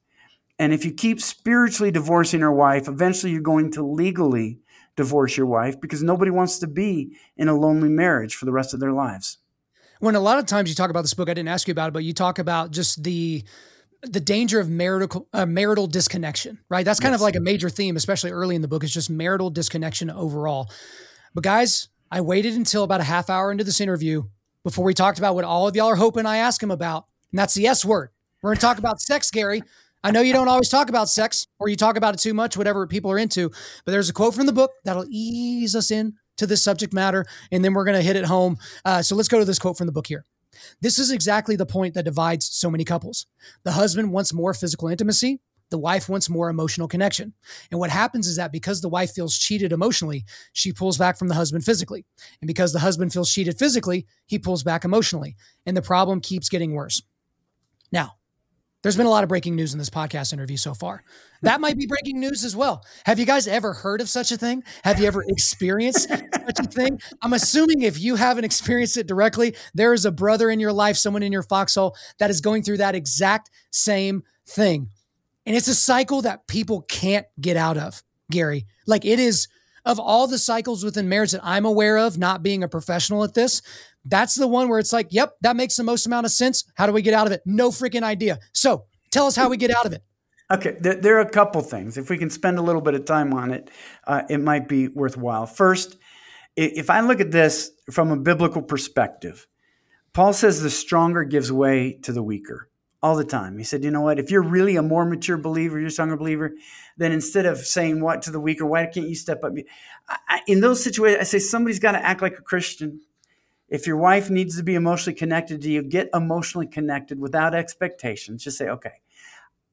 And if you keep spiritually divorcing your wife, eventually you're going to legally divorce your wife because nobody wants to be in a lonely marriage for the rest of their lives. When a lot of times you talk about this book, I didn't ask you about it, but you talk about just the the danger of marital uh, marital disconnection, right? That's kind yes. of like a major theme, especially early in the book. Is just marital disconnection overall. But guys, I waited until about a half hour into this interview before we talked about what all of y'all are hoping I ask him about, and that's the S word. We're going to talk about sex, Gary. I know you don't always talk about sex or you talk about it too much, whatever people are into, but there's a quote from the book that'll ease us in to this subject matter, and then we're going to hit it home. Uh, so let's go to this quote from the book here. This is exactly the point that divides so many couples. The husband wants more physical intimacy. The wife wants more emotional connection. And what happens is that because the wife feels cheated emotionally, she pulls back from the husband physically. And because the husband feels cheated physically, he pulls back emotionally. And the problem keeps getting worse. Now, there's been a lot of breaking news in this podcast interview so far. That might be breaking news as well. Have you guys ever heard of such a thing? Have you ever experienced such a thing? I'm assuming if you haven't experienced it directly, there is a brother in your life, someone in your foxhole that is going through that exact same thing. And it's a cycle that people can't get out of, Gary. Like it is of all the cycles within marriage that I'm aware of, not being a professional at this, that's the one where it's like, yep, that makes the most amount of sense. How do we get out of it? No freaking idea. So tell us how we get out of it. Okay, there, there, are a couple things. If we can spend a little bit of time on it, uh, it might be worthwhile. First, if I look at this from a biblical perspective, Paul says the stronger gives way to the weaker all the time. He said, you know what? If you're really a more mature believer, you're a stronger believer, then instead of saying what to the weaker, why can't you step up? I, in those situations, I say somebody's got to act like a Christian. If your wife needs to be emotionally connected to you, get emotionally connected without expectations. Just say, okay,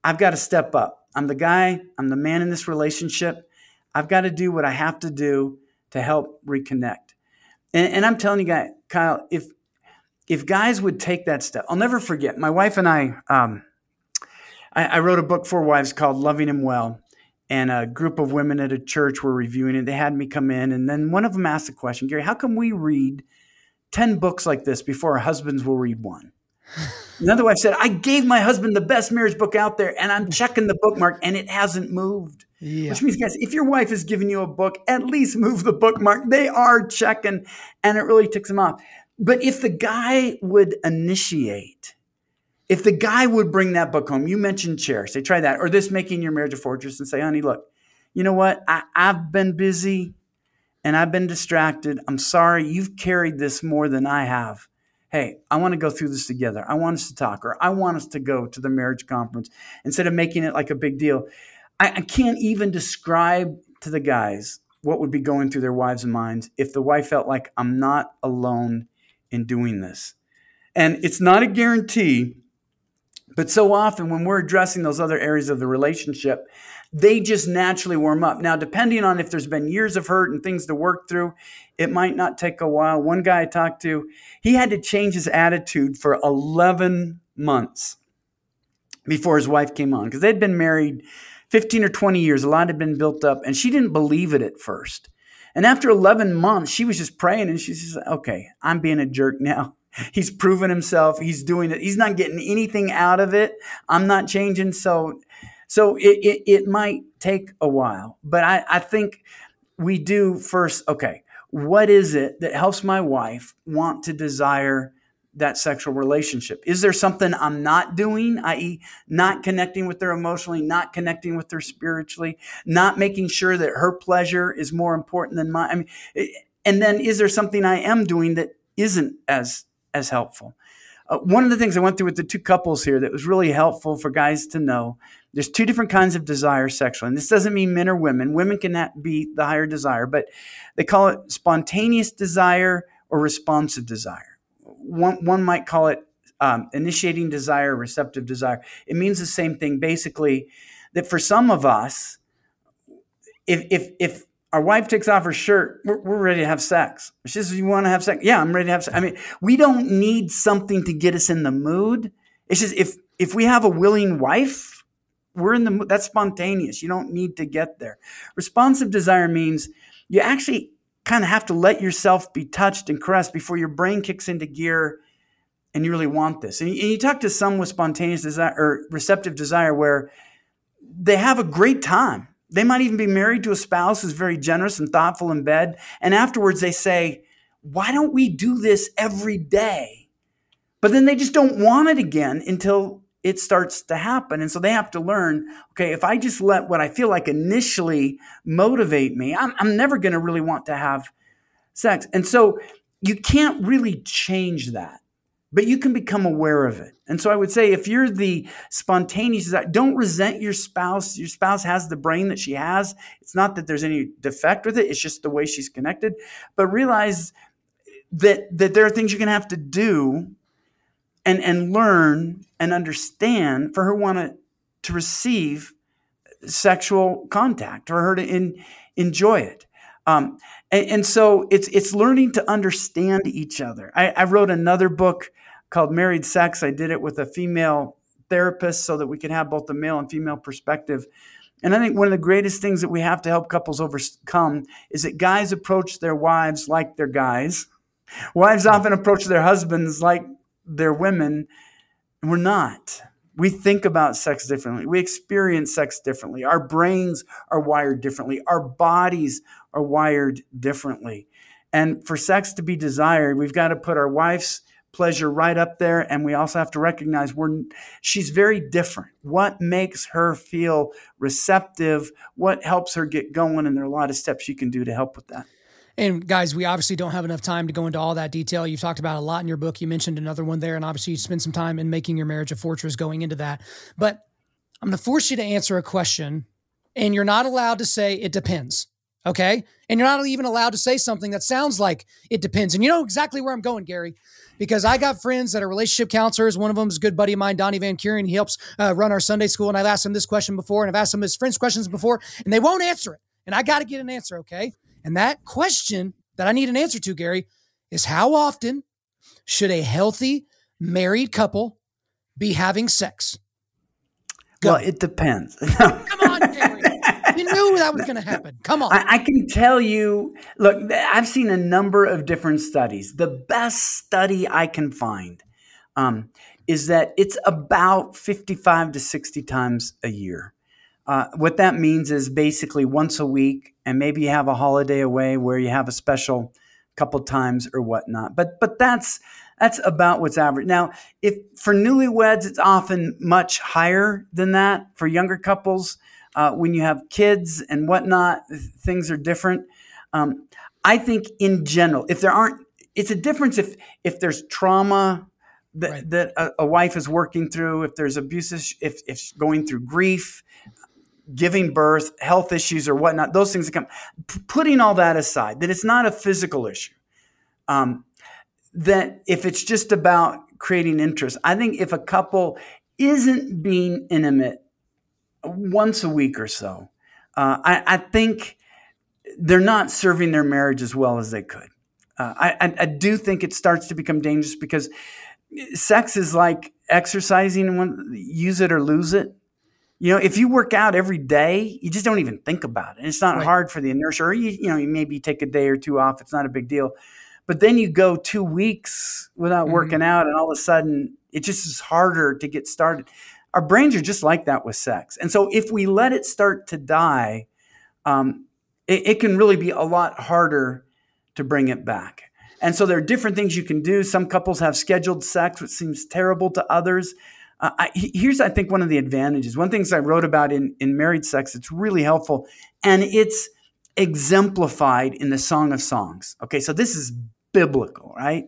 I've got to step up. I'm the guy, I'm the man in this relationship. I've got to do what I have to do to help reconnect. And, and I'm telling you, guys, Kyle, if if guys would take that step, I'll never forget. My wife and I, um, I, I wrote a book for wives called "Loving Him Well," and a group of women at a church were reviewing it. They had me come in, and then one of them asked the question, Gary, how come we read 10 books like this before our husbands will read one. Another wife said, I gave my husband the best marriage book out there and I'm checking the bookmark and it hasn't moved. Yeah. Which means, guys, if your wife is giving you a book, at least move the bookmark. They are checking and it really ticks them off. But if the guy would initiate, if the guy would bring that book home, you mentioned Cherish, say try that, or this making your marriage a fortress and say, honey, look, you know what? I, I've been busy and I've been distracted. I'm sorry, you've carried this more than I have. Hey, I want to go through this together. I want us to talk, or I want us to go to the marriage conference instead of making it like a big deal. I, I can't even describe to the guys what would be going through their wives' minds if the wife felt like I'm not alone in doing this. And it's not a guarantee, but so often when we're addressing those other areas of the relationship, they just naturally warm up. Now, depending on if there's been years of hurt and things to work through, it might not take a while. One guy I talked to, he had to change his attitude for 11 months before his wife came on because they'd been married 15 or 20 years. A lot had been built up, and she didn't believe it at first. And after 11 months, she was just praying and she says, Okay, I'm being a jerk now. He's proven himself. He's doing it. He's not getting anything out of it. I'm not changing. So so it, it, it might take a while, but I, I think we do first, okay, what is it that helps my wife want to desire that sexual relationship? Is there something I'm not doing, i.e., not connecting with her emotionally, not connecting with her spiritually, not making sure that her pleasure is more important than mine? I mean, and then is there something I am doing that isn't as as helpful? Uh, one of the things I went through with the two couples here that was really helpful for guys to know there's two different kinds of desire sexually. And this doesn't mean men or women. Women can be the higher desire, but they call it spontaneous desire or responsive desire. One, one might call it um, initiating desire, receptive desire. It means the same thing, basically, that for some of us, if, if, if our wife takes off her shirt, we're, we're ready to have sex. She says, You want to have sex? Yeah, I'm ready to have sex. I mean, we don't need something to get us in the mood. It's just if if we have a willing wife, we're in the mood. that's spontaneous. You don't need to get there. Responsive desire means you actually kind of have to let yourself be touched and caressed before your brain kicks into gear and you really want this. And you, and you talk to some with spontaneous desire or receptive desire where they have a great time they might even be married to a spouse who's very generous and thoughtful in bed. And afterwards, they say, Why don't we do this every day? But then they just don't want it again until it starts to happen. And so they have to learn okay, if I just let what I feel like initially motivate me, I'm, I'm never going to really want to have sex. And so you can't really change that but you can become aware of it. And so I would say if you're the spontaneous, don't resent your spouse. Your spouse has the brain that she has. It's not that there's any defect with it, it's just the way she's connected. But realize that that there are things you're going to have to do and and learn and understand for her want to to receive sexual contact for her to in, enjoy it. Um, and, and, so it's it's learning to understand each other. I, I wrote another book called Married Sex. I did it with a female therapist so that we could have both the male and female perspective. And I think one of the greatest things that we have to help couples overcome is that guys approach their wives like they're guys. Wives often approach their husbands like they're women. We're not. We think about sex differently. We experience sex differently. Our brains are wired differently. Our bodies are wired differently. And for sex to be desired, we've got to put our wife's pleasure right up there and we also have to recognize we're she's very different what makes her feel receptive what helps her get going and there are a lot of steps you can do to help with that and guys, we obviously don't have enough time to go into all that detail. You've talked about a lot in your book. You mentioned another one there, and obviously you spend some time in making your marriage a fortress going into that. But I'm going to force you to answer a question, and you're not allowed to say it depends. Okay. And you're not even allowed to say something that sounds like it depends. And you know exactly where I'm going, Gary because I got friends that are relationship counselors. One of them is a good buddy of mine, Donnie Van Kuren. He helps uh, run our Sunday school. And I've asked him this question before, and I've asked him his friends questions before, and they won't answer it. And I got to get an answer, okay? And that question that I need an answer to, Gary, is how often should a healthy married couple be having sex? Go. Well, it depends. Come on, Gary. You knew that was going to happen. Come on. I, I, can tell you, look, I've seen a number of different studies. The best study I can find um, is that it's about 55 to 60 times a year. Uh, what that means is basically once a week, and maybe you have a holiday away where you have a special couple times or whatnot. But but that's that's about what's average. Now, if for newlyweds, it's often much higher than that. For younger couples, uh, when you have kids and whatnot, things are different. Um, I think in general, if there aren't, it's a difference if if there's trauma that, right. that a, a, wife is working through, if there's abuses, if if going through grief, giving birth, health issues or whatnot, those things that come. P- putting all that aside, that it's not a physical issue. Um, that if it's just about creating interest, I think if a couple isn't being intimate once a week or so, uh, I, I, think they're not serving their marriage as well as they could. Uh, I, I, do think it starts to become dangerous because sex is like exercising use it or lose it. You know, if you work out every day, you just don't even think about it. it's not right. hard for the inertia, or you, you know, you maybe take a day or two off. It's not a big deal. But then you go two weeks without mm-hmm. working out, and all of a sudden it just is harder to get started. Our brains are just like that with sex. And so if we let it start to die, um, it, it can really be a lot harder to bring it back. And so there are different things you can do. Some couples have scheduled sex, which seems terrible to others. Uh, I, here's, I think, one of the advantages. One things I wrote about in, in married sex, it's really helpful, and it's exemplified in the Song of Songs. Okay, so this is biblical, right?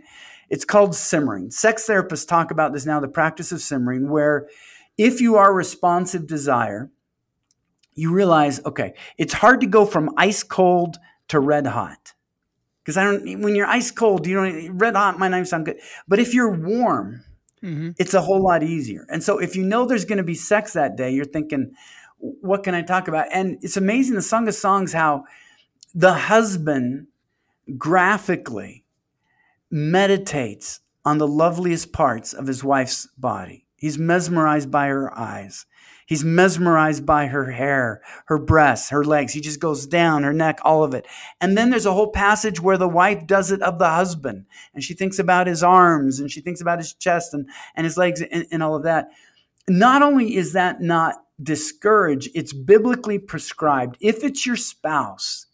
It's called simmering. Sex therapists talk about this now, the practice of simmering, where if you are responsive desire, you realize, okay, it's hard to go from ice cold to red hot. Because I don't, when you're ice cold, you know, red hot might not sound good. But if you're warm, mm-hmm. it's a whole lot easier. And so if you know there's going to be sex that day, you're thinking, what can I talk about? And it's amazing the Song of Songs how the husband graphically meditates on the loveliest parts of his wife's body. He's mesmerized by her eyes. He's mesmerized by her hair, her breasts, her legs. He just goes down, her neck, all of it. And then there's a whole passage where the wife does it of the husband. And she thinks about his arms and she thinks about his chest and, and his legs and, and all of that. Not only is that not discouraged, it's biblically prescribed. If it's your spouse,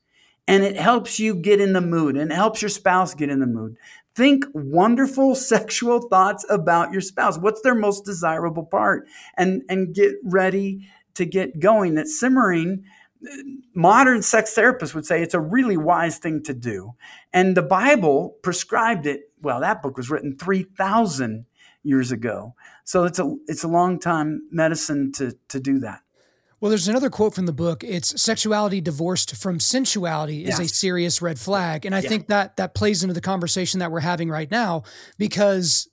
and it helps you get in the mood and it helps your spouse get in the mood. Think wonderful sexual thoughts about your spouse. What's their most desirable part? And, and get ready to get going. That simmering, uh, modern sex therapists would say it's a really wise thing to do. And the Bible prescribed it. Well, that book was written 3,000 years ago. So it's a, it's a long time medicine to, to do that. Well, there's another quote from the book. It's sexuality divorced from sensuality is yes. a serious red flag. And I yeah. think that that plays into the conversation that we're having right now because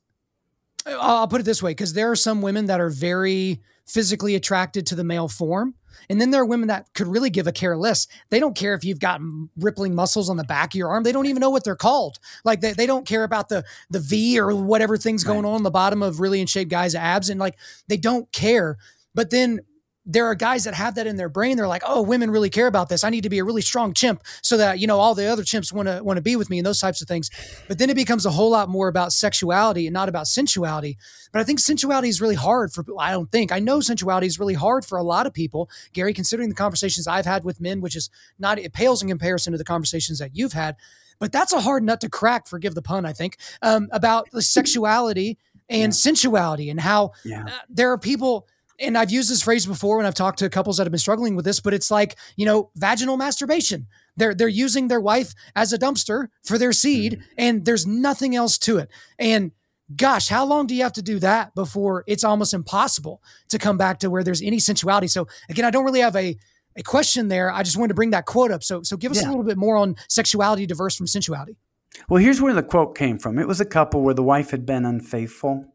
I'll put it this way because there are some women that are very physically attracted to the male form. And then there are women that could really give a care less. They don't care if you've got rippling muscles on the back of your arm. They don't even know what they're called. Like they, they don't care about the the V or whatever things going right. on on the bottom of really in shape guys' abs. And like they don't care. But then there are guys that have that in their brain. They're like, oh, women really care about this. I need to be a really strong chimp so that, you know, all the other chimps want to want to be with me and those types of things. But then it becomes a whole lot more about sexuality and not about sensuality. But I think sensuality is really hard for I don't think. I know sensuality is really hard for a lot of people. Gary, considering the conversations I've had with men, which is not it pales in comparison to the conversations that you've had. But that's a hard nut to crack, forgive the pun, I think, um, about sexuality and yeah. sensuality and how yeah. uh, there are people and I've used this phrase before when I've talked to couples that have been struggling with this, but it's like, you know, vaginal masturbation. They're they're using their wife as a dumpster for their seed mm-hmm. and there's nothing else to it. And gosh, how long do you have to do that before it's almost impossible to come back to where there's any sensuality? So again, I don't really have a a question there. I just wanted to bring that quote up. So so give us yeah. a little bit more on sexuality diverse from sensuality. Well, here's where the quote came from. It was a couple where the wife had been unfaithful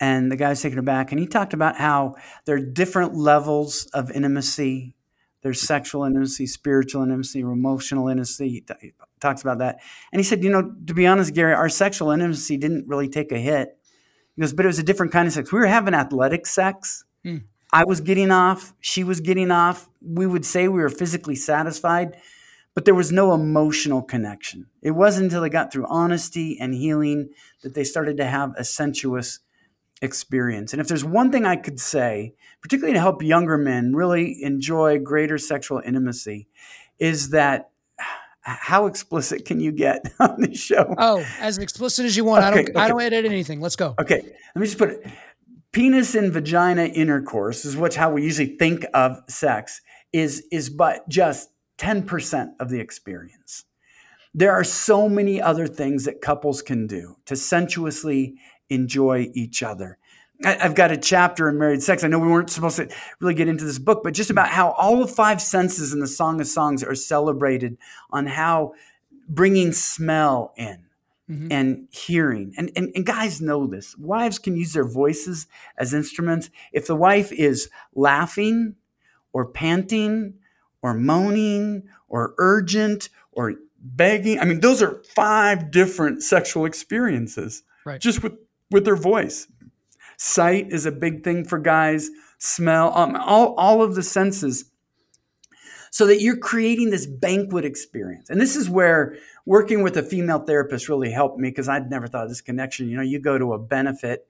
and the guy's taking her back, and he talked about how there are different levels of intimacy. There's sexual intimacy, spiritual intimacy, emotional intimacy. He talks about that, and he said, you know, to be honest, Gary, our sexual intimacy didn't really take a hit. He goes, but it was a different kind of sex. We were having athletic sex. Hmm. I was getting off. She was getting off. We would say we were physically satisfied, but there was no emotional connection. It wasn't until they got through honesty and healing that they started to have a sensuous experience. And if there's one thing I could say, particularly to help younger men really enjoy greater sexual intimacy, is that how explicit can you get on this show? Oh, as explicit as you want. Okay, I don't. Okay. I don't edit anything. Let's go. Okay, let me just put it. Penis and vagina intercourse is what how we usually think of sex. Is is but just ten percent of the experience. There are so many other things that couples can do to sensuously enjoy each other. I've got a chapter in married sex. I know we weren't supposed to really get into this book, but just about how all the five senses in the Song of Songs are celebrated on how bringing smell in mm-hmm. and hearing. And, and, and guys know this. Wives can use their voices as instruments. If the wife is laughing or panting or moaning or urgent or begging, I mean, those are five different sexual experiences right. just with, with their voice. Sight is a big thing for guys. Smell, um, all, all of the senses. So that you're creating this banquet experience. And this is where working with a female therapist really helped me because I'd never thought of this connection. You know, you go to a benefit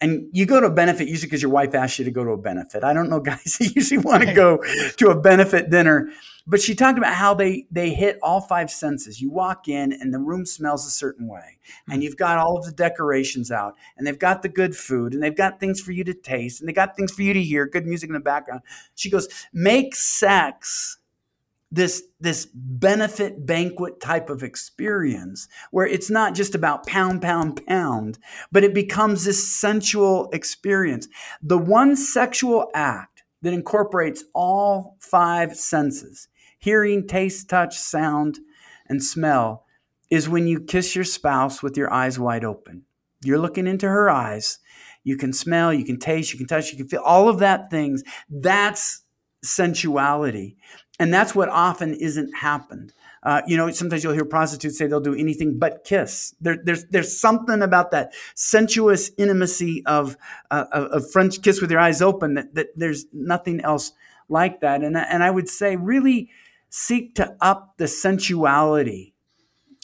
and you go to a benefit usually because your wife asked you to go to a benefit. I don't know guys that usually want to go to a benefit dinner but she talked about how they they hit all five senses. You walk in and the room smells a certain way, and hmm. you've got all of the decorations out, and they've got the good food, and they've got things for you to taste, and they got things for you to hear, good music in the background. She goes, make sex this this benefit banquet type of experience where it's not just about pound pound pound but it becomes this sensual experience the one sexual act that incorporates all five senses hearing, taste, touch, sound, and smell is when you kiss your spouse with your eyes wide open. You're looking into her eyes. You can smell, you can taste, you can touch, you can feel all of that things. That's sensuality. And that's what often isn't happened. Uh, you know, sometimes you'll hear prostitutes say they'll do anything but kiss. There, there's there's something about that sensuous intimacy of uh, a French kiss with your eyes open that, that there's nothing else like that. And and I would say really Seek to up the sensuality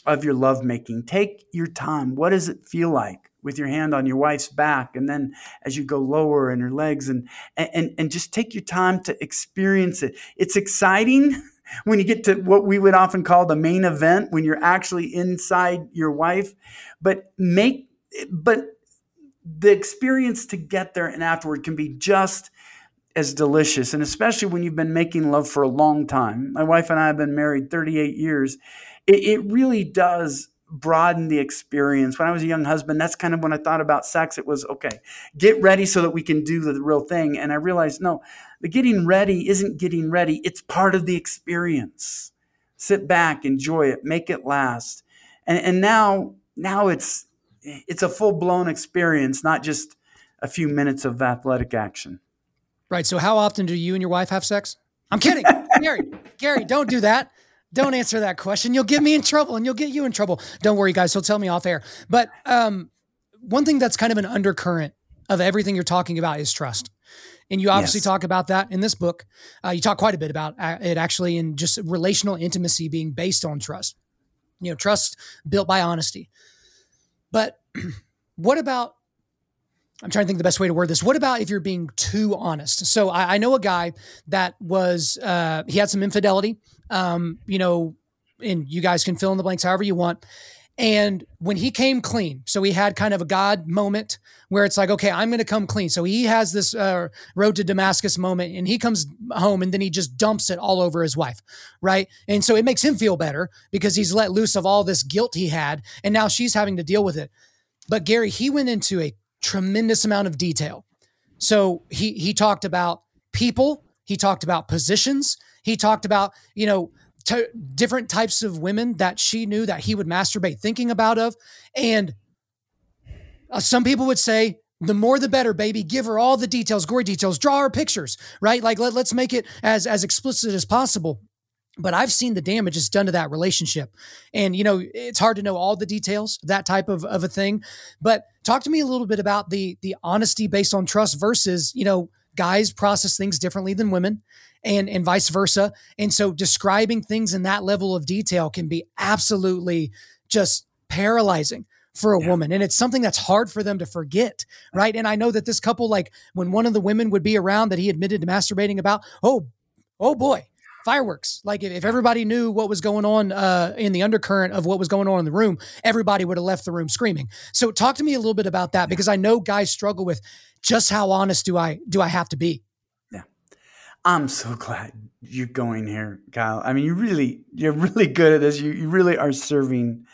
of your lovemaking. Take your time. What does it feel like with your hand on your wife's back? And then as you go lower in her legs and, and, and just take your time to experience it. It's exciting when you get to what we would often call the main event, when you're actually inside your wife, but make, but the experience to get there and afterward can be just as delicious. And especially when you've been making love for a long time. My wife and I have been married 38 years. It, it, really does broaden the experience. When I was a young husband, that's kind of when I thought about sex. It was okay, get ready so that we can do the real thing. And I realized, no, the getting ready isn't getting ready, it's part of the experience. Sit back, enjoy it, make it last. And, and now, now it's it's a full blown experience, not just a few minutes of athletic action. Right. So how often do you and your wife have sex? I'm kidding. Gary, Gary, don't do that. Don't answer that question. You'll get me in trouble and you'll get you in trouble. Don't worry, guys. He'll tell me off air. But um, one thing that's kind of an undercurrent of everything you're talking about is trust. And you obviously yes. talk about that in this book. Uh, you talk quite a bit about uh, it actually in just relational intimacy being based on trust. You know, trust built by honesty. But what about I'm trying to think the best way to word this. What about if you're being too honest? So I, I know a guy that was uh, he had some infidelity. Um, you know, and you guys can fill in the blanks however you want. And when he came clean, so he had kind of a God moment where it's like, okay, I'm going to come clean. So he has this uh, road to Damascus moment and he comes home and then he just dumps it all over his wife. Right. And so it makes him feel better because he's let loose of all this guilt he had. And now she's having to deal with it. But Gary, he went into a tremendous amount of detail. So he he talked about people, he talked about positions, he talked about, you know, t- different types of women that she knew that he would masturbate thinking about of. And uh, some people would say the more the better baby. Give her all the details gory details. Draw her pictures right? Like let, let's make it as as explicit as possible. But I've seen the damage it's done to that relationship. And, you know, it's hard to know all the details, that type of, of a thing. But talk to me a little bit about the the honesty based on trust versus, you know, guys process things differently than women and and vice versa. And so describing things in that level of detail can be absolutely just paralyzing for a yeah. woman and it's something that's hard for them to forget right and i know that this couple like when one of the women would be around that he admitted to masturbating about oh oh boy fireworks. Like if, if everybody knew what was going on uh, in the undercurrent of what was going on in the room, everybody would have left the room screaming. So talk to me a little bit about that because I know guys struggle with just how honest do I do I have to be? I'm so glad you're going here, Kyle. I mean, you really you're really good at this. You you really are serving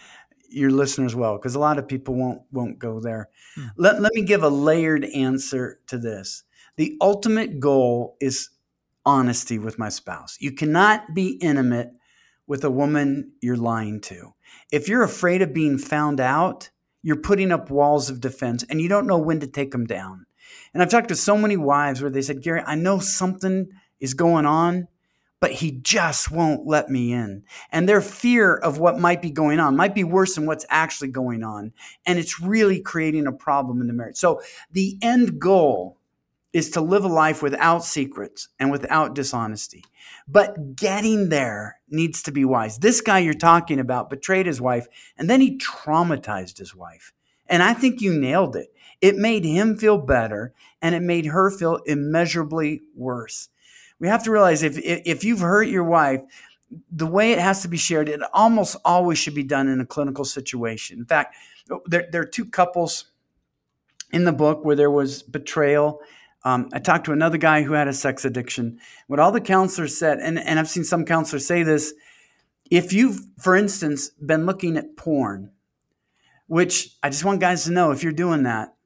your listeners well because a lot of people won't won't go there. Hmm. Let, let me give a layered answer to this. The ultimate goal is honesty with my spouse. You cannot be intimate with a woman you're lying to. If you're afraid of being found out, you're putting up walls of defense and you don't know when to take them down. And I've talked to so many wives where they said, Gary, I know something is going on, but he just won't let me in. And their fear of what might be going on might be worse than what's actually going on. And it's really creating a problem in the marriage. So the end goal is to live a life without secrets and without dishonesty. But getting there needs to be wise. This guy you're talking about betrayed his wife and then he traumatized his wife. And I think you nailed it. It made him feel better and it made her feel immeasurably worse. We have to realize if, if you've hurt your wife, the way it has to be shared, it almost always should be done in a clinical situation. In fact, there, there are two couples in the book where there was betrayal um, I talked to another guy who had a sex addiction. What all the counselors said, and, and I've seen some counselors say this if you've, for instance, been looking at porn, which I just want guys to know if you're doing that,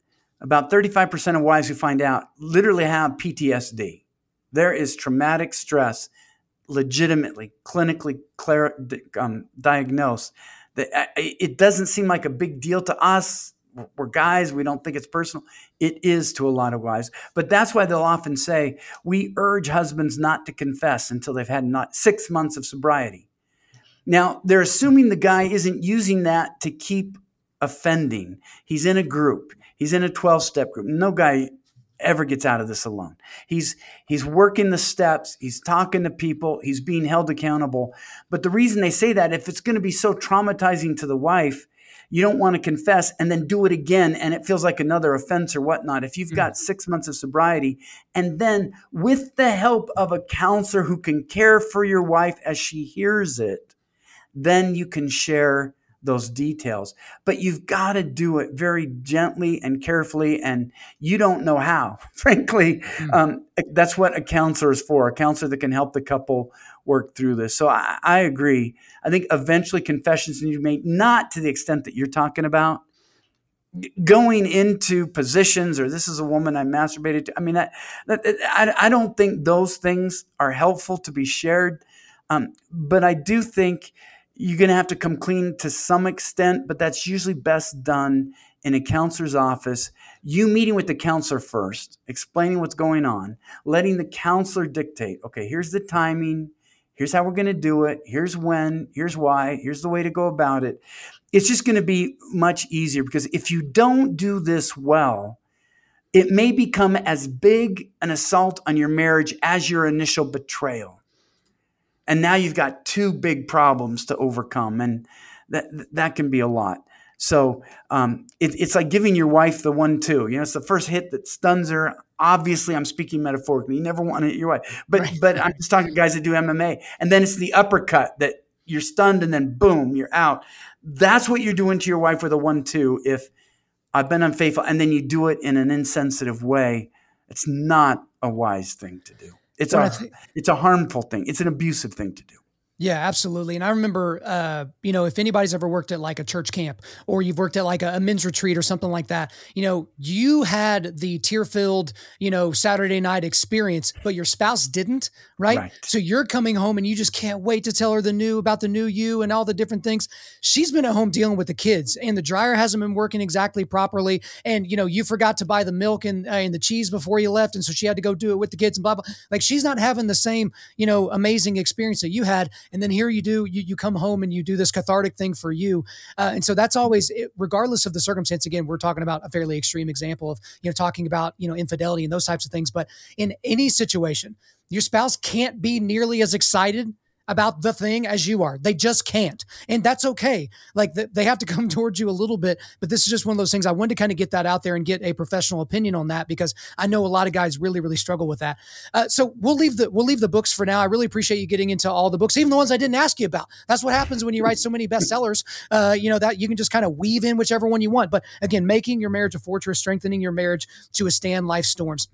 about 35% of wives who find out literally have PTSD. There is traumatic stress, legitimately, clinically clar- um, diagnosed. Uh, it doesn't seem like a big deal to us we're guys, we don't think it's personal. It is to a lot of wives. But that's why they'll often say, we urge husbands not to confess until they've had not six months of sobriety. Now, they're assuming the guy isn't using that to keep offending. He's in a group, he's in a 12 step group. No guy ever gets out of this alone. He's he's working the steps, he's talking to people, he's being held accountable. But the reason they say that if it's going to be so traumatizing to the wife, you don't want to confess and then do it again and it feels like another offense or whatnot. If you've hmm. got six months of sobriety and then with the help of a counselor who can care for your wife as she hears it, then you can share those details. But you've got to do it very gently and carefully, and you don't know how. Frankly, mm-hmm. um, that's what a counselor is for a counselor that can help the couple work through this. So I, I agree. I think eventually confessions need to be made, not to the extent that you're talking about. Going into positions, or this is a woman I masturbated to. I mean, that, I, I don't think those things are helpful to be shared. Um, but I do think you're going to have to come clean to some extent, but that's usually best done in a counselor's office. You meeting with the counselor first, explaining what's going on, letting the counselor dictate, okay, here's the timing, here's how we're going to do it, here's when, here's why, here's the way to go about it. It's just going to be much easier because if you don't do this well, it may become as big an assault on your marriage as your initial betrayal and now you've got two big problems to overcome and that that can be a lot. So um, it, it's like giving your wife the one two. You know it's the first hit that stuns her. Obviously i'm speaking metaphorically. You never want to hit your wife. But right. but i'm just talking to guys that do mma and then it's the uppercut that you're stunned and then boom you're out. That's what you're doing to your wife with a one two if i've been unfaithful and then you do it in an insensitive way. It's not a wise thing to do it's a it's a harmful thing. It's an abusive thing to do. Yeah, absolutely. And I remember, uh, you know, if anybody's ever worked at like a church camp or you've worked at like a, a men's retreat or something like that, you know, you had the tear filled, you know, Saturday night experience, but your spouse didn't, right? right? So you're coming home and you just can't wait to tell her the new about the new you and all the different things. She's been at home dealing with the kids and the dryer hasn't been working exactly properly. And, you know, you forgot to buy the milk and, uh, and the cheese before you left. And so she had to go do it with the kids and blah, blah. Like she's not having the same, you know, amazing experience that you had and then here you do you, you come home and you do this cathartic thing for you. Uh, and so that's always regardless of the circumstance again we're talking about a fairly extreme example of you know talking about you know infidelity and those types of things. But in any situation your spouse can't be nearly as excited about the thing as you are. They just can't. And that's okay. Like the, they have to come towards you a little bit, but this is just one of those things. I wanted to kind of get that out there and get a professional opinion on that because I know a lot of guys really, really struggle with that. Uh, so we'll leave the, we'll leave the books for now. I really appreciate you getting into all the books, even the ones I didn't ask you about. That's what happens when you write so many bestsellers. Uh, you know, that you can just kind of weave in whichever one you want. But again, making your marriage a fortress, strengthening your marriage to withstand life storms.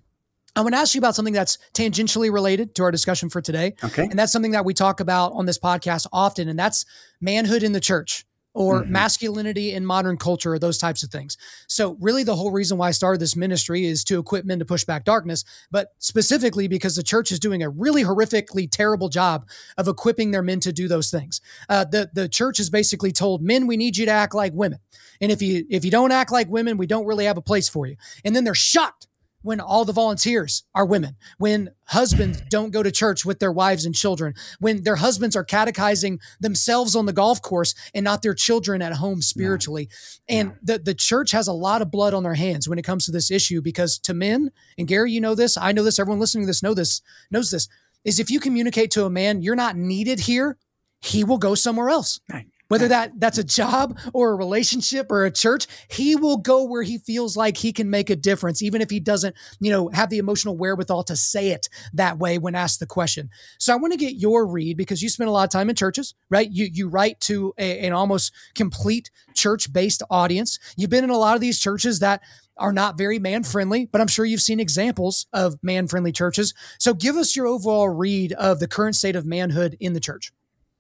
I want to ask you about something that's tangentially related to our discussion for today. Okay. And that's something that we talk about on this podcast often, and that's manhood in the church or mm-hmm. masculinity in modern culture or those types of things. So, really, the whole reason why I started this ministry is to equip men to push back darkness, but specifically because the church is doing a really horrifically terrible job of equipping their men to do those things. Uh, the the church has basically told men, "We need you to act like women, and if you if you don't act like women, we don't really have a place for you." And then they're shocked when all the volunteers are women, when husbands don't go to church with their wives and children, when their husbands are catechizing themselves on the golf course and not their children at home spiritually. Yeah. And yeah. the, the church has a lot of blood on their hands when it comes to this issue because to men, and Gary, you know this, I know this, everyone listening to this know this, knows this, is if you communicate to a man, you're not needed here, he will go somewhere else. Right whether that that's a job or a relationship or a church he will go where he feels like he can make a difference even if he doesn't you know have the emotional wherewithal to say it that way when asked the question so i want to get your read because you spend a lot of time in churches right you you write to a, an almost complete church based audience you've been in a lot of these churches that are not very man friendly, but I'm sure you've seen examples of man friendly churches. So give us your overall read of the current state of manhood in the church.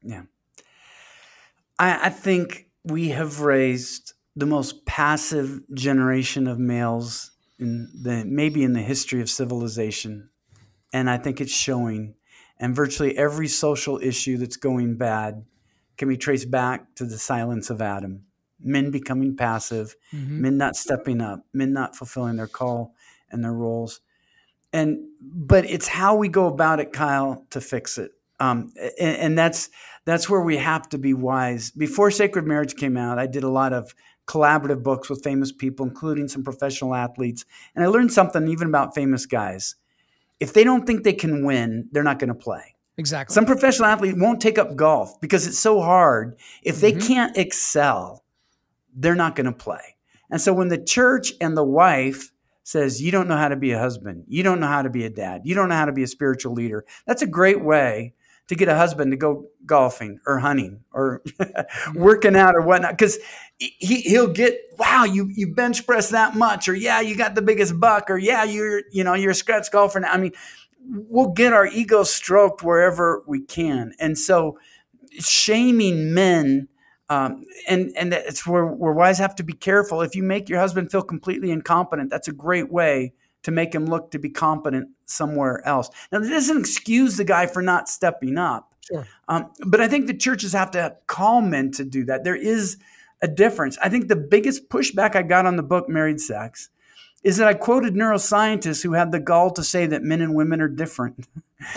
Yeah. I, I think we have raised the most passive generation of males in the maybe in the history of civilization, and I think it's showing. And virtually every social issue that's going bad can be traced back to the silence of Adam. Men becoming passive, mm-hmm. men not stepping up, men not fulfilling their call and their roles. And but it's how we go about it, Kyle, to fix it. Um, and, and that's that's where we have to be wise. Before Sacred Marriage came out, I did a lot of collaborative books with famous people, including some professional athletes. And I learned something even about famous guys. If they don't think they can win, they're not going to play. Exactly. Some professional athlete won't take up golf because it's so hard. If they mm-hmm. can't excel, they're not going to play. And so when the church and the wife says, You don't know how to be a husband, you don't know how to be a dad, you don't know how to be a spiritual leader, that's a great way to get a husband to go golfing or hunting or working out or whatnot because he, he'll get wow you you bench press that much or yeah you got the biggest buck or yeah you're you know you're a scratch golfer now. i mean we'll get our ego stroked wherever we can. And so shaming men um, and and it's where, where wives have to be careful. If you make your husband feel completely incompetent that's a great way to make him look to be competent somewhere else. Now, that doesn't excuse the guy for not stepping up. Sure. Um, but I think the churches have to call men to do that. There is a difference. I think the biggest pushback I got on the book Married Sex is that I quoted neuroscientists who had the gall to say that men and women are different,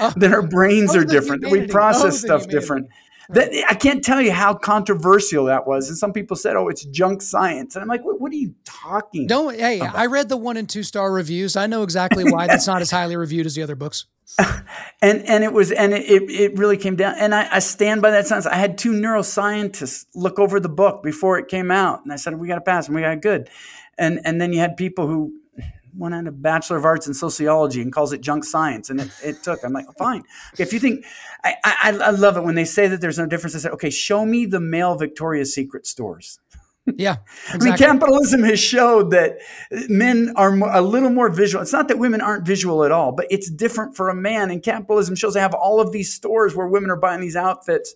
oh. that our brains are different, that we process stuff different. That, I can't tell you how controversial that was. And some people said, "Oh, it's junk science," and I'm like, "What, what are you talking?" Don't. Hey, about? I read the one and two star reviews. I know exactly why that's not as highly reviewed as the other books. and and it was and it it really came down. And I, I stand by that sentence. I had two neuroscientists look over the book before it came out, and I said, "We got to pass, and we got good." And and then you had people who one had a bachelor of arts in sociology and calls it junk science and it, it took. I'm like fine. If you think I, I, I love it when they say that there's no difference. I said okay show me the male victoria's secret stores. Yeah exactly. i mean capitalism has showed that men are a little more visual. It's not that women aren't visual at all but it's different for a man and capitalism shows they have all of these stores where women are buying these outfits.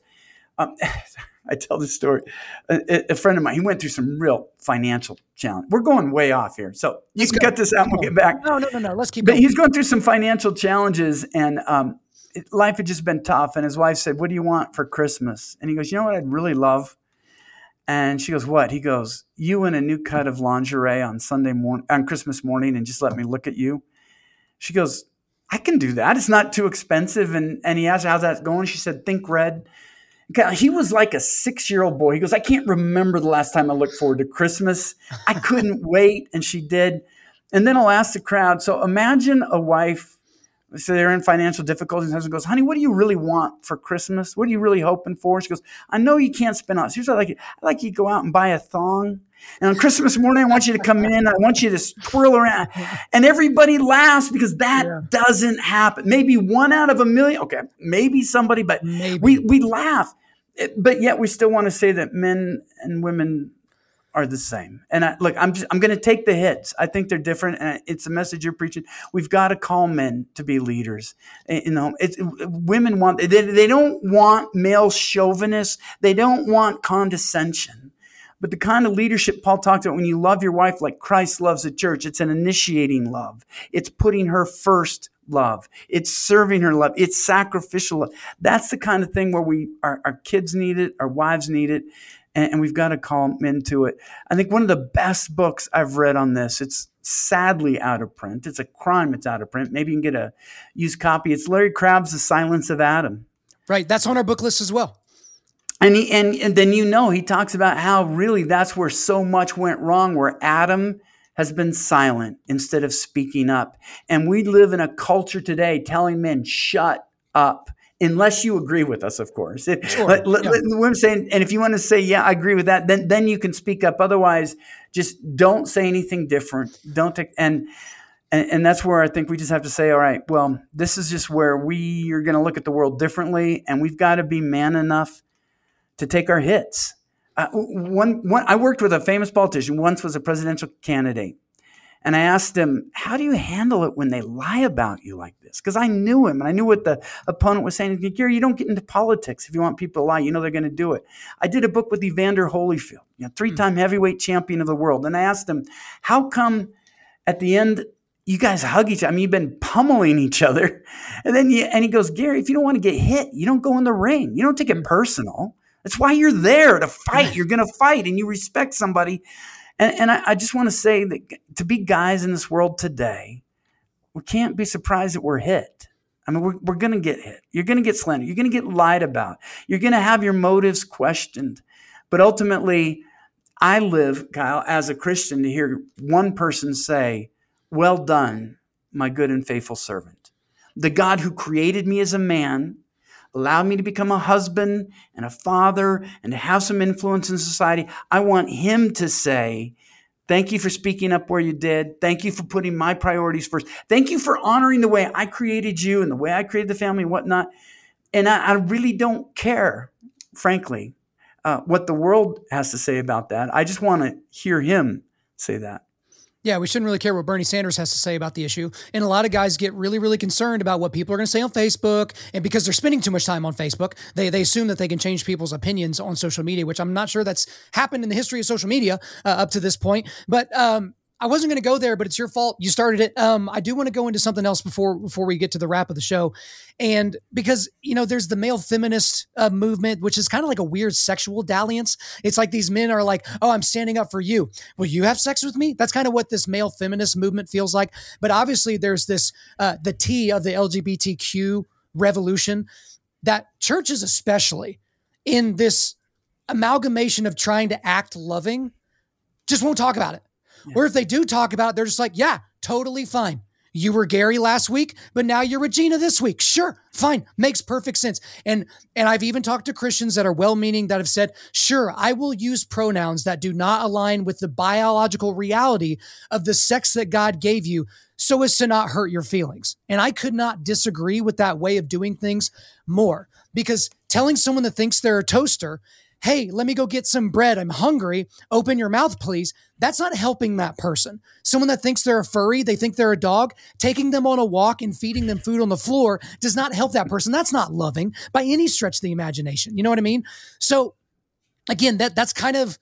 Um, I tell this story. A, a, friend of mine, he went through some real financial challenge. We're going way off here, so you Let's can go. cut this out and we'll get back. No, no, no, no. Let's keep. But going. he's going through some financial challenges, and um, it, life had just been tough. And his wife said, "What do you want for Christmas?" And he goes, "You know what? I'd really love." And she goes, "What?" He goes, "You in a new cut of lingerie on Sunday morning, on Christmas morning, and just let me look at you." She goes, "I can do that. It's not too expensive." And and he asked, "How's that going?" She said, "Think red." He was like a six year old boy. He goes, I can't remember the last time I looked forward to Christmas. I couldn't wait. And she did. And then I'll ask the crowd. So imagine a wife So they're in financial difficulties. And husband goes, honey, what do you really want for Christmas? What are you really hoping for? She goes, I know you can't spend on. Here's what I like. I like you to go out and buy a thong. And on Christmas morning, I want you to come in. I want you to twirl around. And everybody laughs because that yeah. doesn't happen. Maybe one out of a million. Okay, maybe somebody, but maybe. we we laugh. But yet we still want to say that men and women are the same. And I, look, I'm just, I'm going to take the hits. I think they're different, and it's a message you're preaching. We've got to call men to be leaders. Eh, you know, it's women want they, they don't want male chauvinists. They don't want condescension. But the kind of leadership Paul talked about when you love your wife like Christ loves the church, it's an initiating love. It's putting her first love. It's serving her love. It's sacrificial love. That's the kind of thing where we our, our kids need it, our wives need it and, and we've got to call them into it. I think one of the best books I've read on this, it's sadly out of print. It's a crime it's out of print. Maybe you can get a used copy. It's Larry Crabb's The Silence of Adam. Right. That's on our book list as well. And, he, and, and then you know he talks about how really that's where so much went wrong, where Adam has been silent instead of speaking up. And we live in a culture today telling men, shut up unless you agree with us, of course. It, sure. let, let, yeah. let, saying, and if you want to say, yeah, I agree with that, then then you can speak up. Otherwise, just don't say anything different. Don't take and. And, and that's where I think we just have to say, all right, well, this is just where we are going to look at the world differently, and we've got to be man enough to take our hits. Uh, one, one, I worked with a famous politician, once was a presidential candidate. And I asked him, How do you handle it when they lie about you like this? Because I knew him and I knew what the opponent was saying. Gary, you don't get into politics if you want people to lie. You know they're going to do it. I did a book with Evander Holyfield, you know, three time hmm. heavyweight champion of the world. And I asked him, How come at the end you guys hug each other. I mean, you've been pummeling each other. And then you, and he goes, Gary, if you don't want to get hit, you don't go in the ring. You don't take it hmm. personal. That's why you're there to fight. You're going to fight and you respect somebody. And, and I, I just want to say that to be guys in this world today, we can't be surprised that we're hit. I mean, we're, we're going to get hit. You're going to get slandered. You're going to get lied about. You're going to have your motives questioned. But ultimately, I live, Kyle, as a Christian to hear one person say, Well done, my good and faithful servant. The God who created me as a man allowed me to become a husband and a father and to have some influence in society. I want him to say, Thank you for speaking up where you did. Thank you for putting my priorities first. Thank you for honoring the way I created you and the way I created the family and whatnot. And I, I really don't care, frankly, uh, what the world has to say about that. I just want to hear him say that. Yeah, we shouldn't really care what Bernie Sanders has to say about the issue. And a lot of guys get really, really concerned about what people are going to say on Facebook. And because they're spending too much time on Facebook, they, they assume that they can change people's opinions on social media, which I'm not sure that's happened in the history of social media uh, up to this point. But um, I wasn't going to go there, but it's your fault. You started it. Um, I do want to go into something else before before we get to the wrap of the show, and because you know, there's the male feminist uh, movement, which is kind of like a weird sexual dalliance. It's like these men are like, "Oh, I'm standing up for you. Will you have sex with me?" That's kind of what this male feminist movement feels like. But obviously, there's this uh, the T of the LGBTQ revolution that churches, especially in this amalgamation of trying to act loving, just won't talk about it Or if they do talk about it, they're just like, yeah, totally fine. You were Gary last week, but now you're Regina this week. Sure, fine, makes perfect sense. And and I've even talked to Christians that are well-meaning that have said, "Sure, I will use pronouns that do not align with the biological reality of the sex that God gave you so as to not hurt your feelings." And I could not disagree with that way of doing things more because telling someone that thinks they're a toaster hey, let me go get some bread. I'm hungry. Open your mouth, please. That's not helping that person. Someone that thinks they're a furry, they think they're a dog, taking them on a walk and feeding them food on the floor does not help that person. That's not loving by any stretch of the imagination. You know what I mean? So again, that that's kind of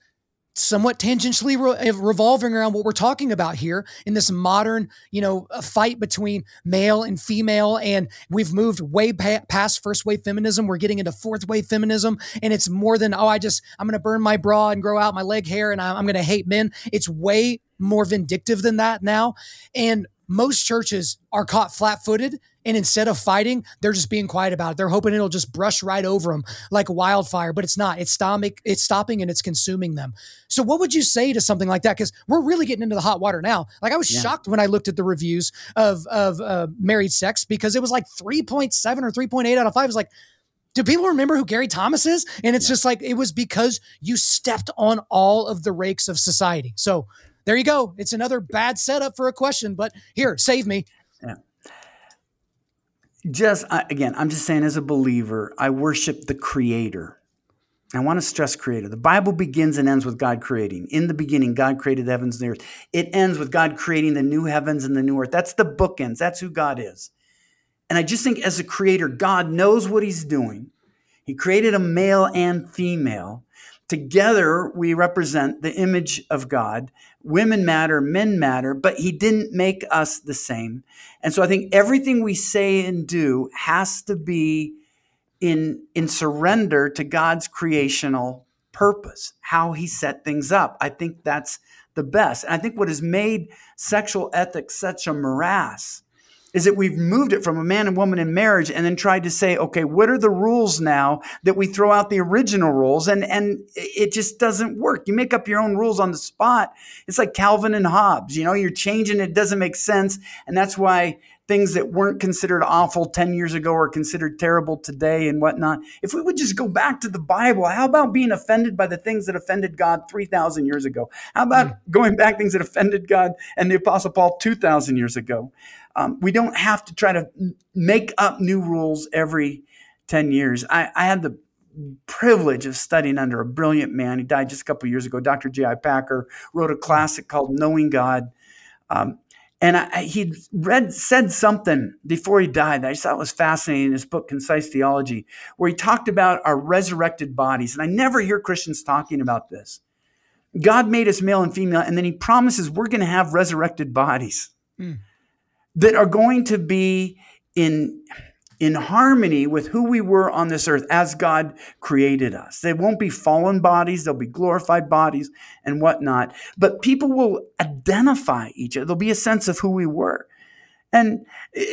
somewhat tangentially re- eh, revolving around what we're talking about here in this modern, you know, fight between male and female. And we've moved way pa- past first wave feminism. We're getting into fourth wave feminism. And it's more than, oh, I just, I'm going to burn my bra and grow out my leg hair and I'm, I'm going to hate men. It's way more vindictive than that now. And most churches are caught flat footed. And instead of fighting, they're just being quiet about it. They're hoping it'll just brush right over them like wildfire, but it's not. It's stopping, it's stopping and it's consuming them. So what would you say to something like that? Because we're really getting into the hot water now. Like I was yeah. shocked when I looked at the reviews of of uh, married sex because it was like 3.7 or 3.8 out of 5. It was like, do people remember who Gary Thomas is? And it's yeah. just like it was because you stepped on all of the rakes of society. So there you go. It's another bad setup for a question, but here, save me. Just again, I'm just saying, as a believer, I worship the Creator. I want to stress Creator. The Bible begins and ends with God creating. In the beginning, God created the heavens and the earth. It ends with God creating the new heavens and the new earth. That's the bookends. That's who God is. And I just think, as a creator, God knows what He's doing. He created a male and female. Together, we represent the image of God. Women matter, men matter, but He didn't make us the same. And so I think everything we say and do has to be in, in surrender to God's creational purpose, how He set things up. I think that's the best. And I think what has made sexual ethics such a morass is that we've moved it from a man and woman in marriage and then tried to say, okay, what are the rules now that we throw out the original rules? And, and it just doesn't work. You make up your own rules on the spot. It's like Calvin and Hobbes, you know, you're changing, it doesn't make sense. And that's why things that weren't considered awful 10 years ago are considered terrible today and whatnot. If we would just go back to the Bible, how about being offended by the things that offended God 3,000 years ago? How about mm. going back things that offended God and the Apostle Paul 2,000 years ago? Um, we don't have to try to make up new rules every 10 years. I, I had the privilege of studying under a brilliant man. He died just a couple years ago. Dr. J.I. Packer wrote a classic called Knowing God. Um, and I, he read said something before he died that I thought was fascinating in his book Concise Theology, where he talked about our resurrected bodies. And I never hear Christians talking about this. God made us male and female, and then he promises we're going to have resurrected bodies. Mm that are going to be in in harmony with who we were on this earth as God created us. They won't be fallen bodies, they'll be glorified bodies and whatnot. But people will identify each other. There'll be a sense of who we were. And eh,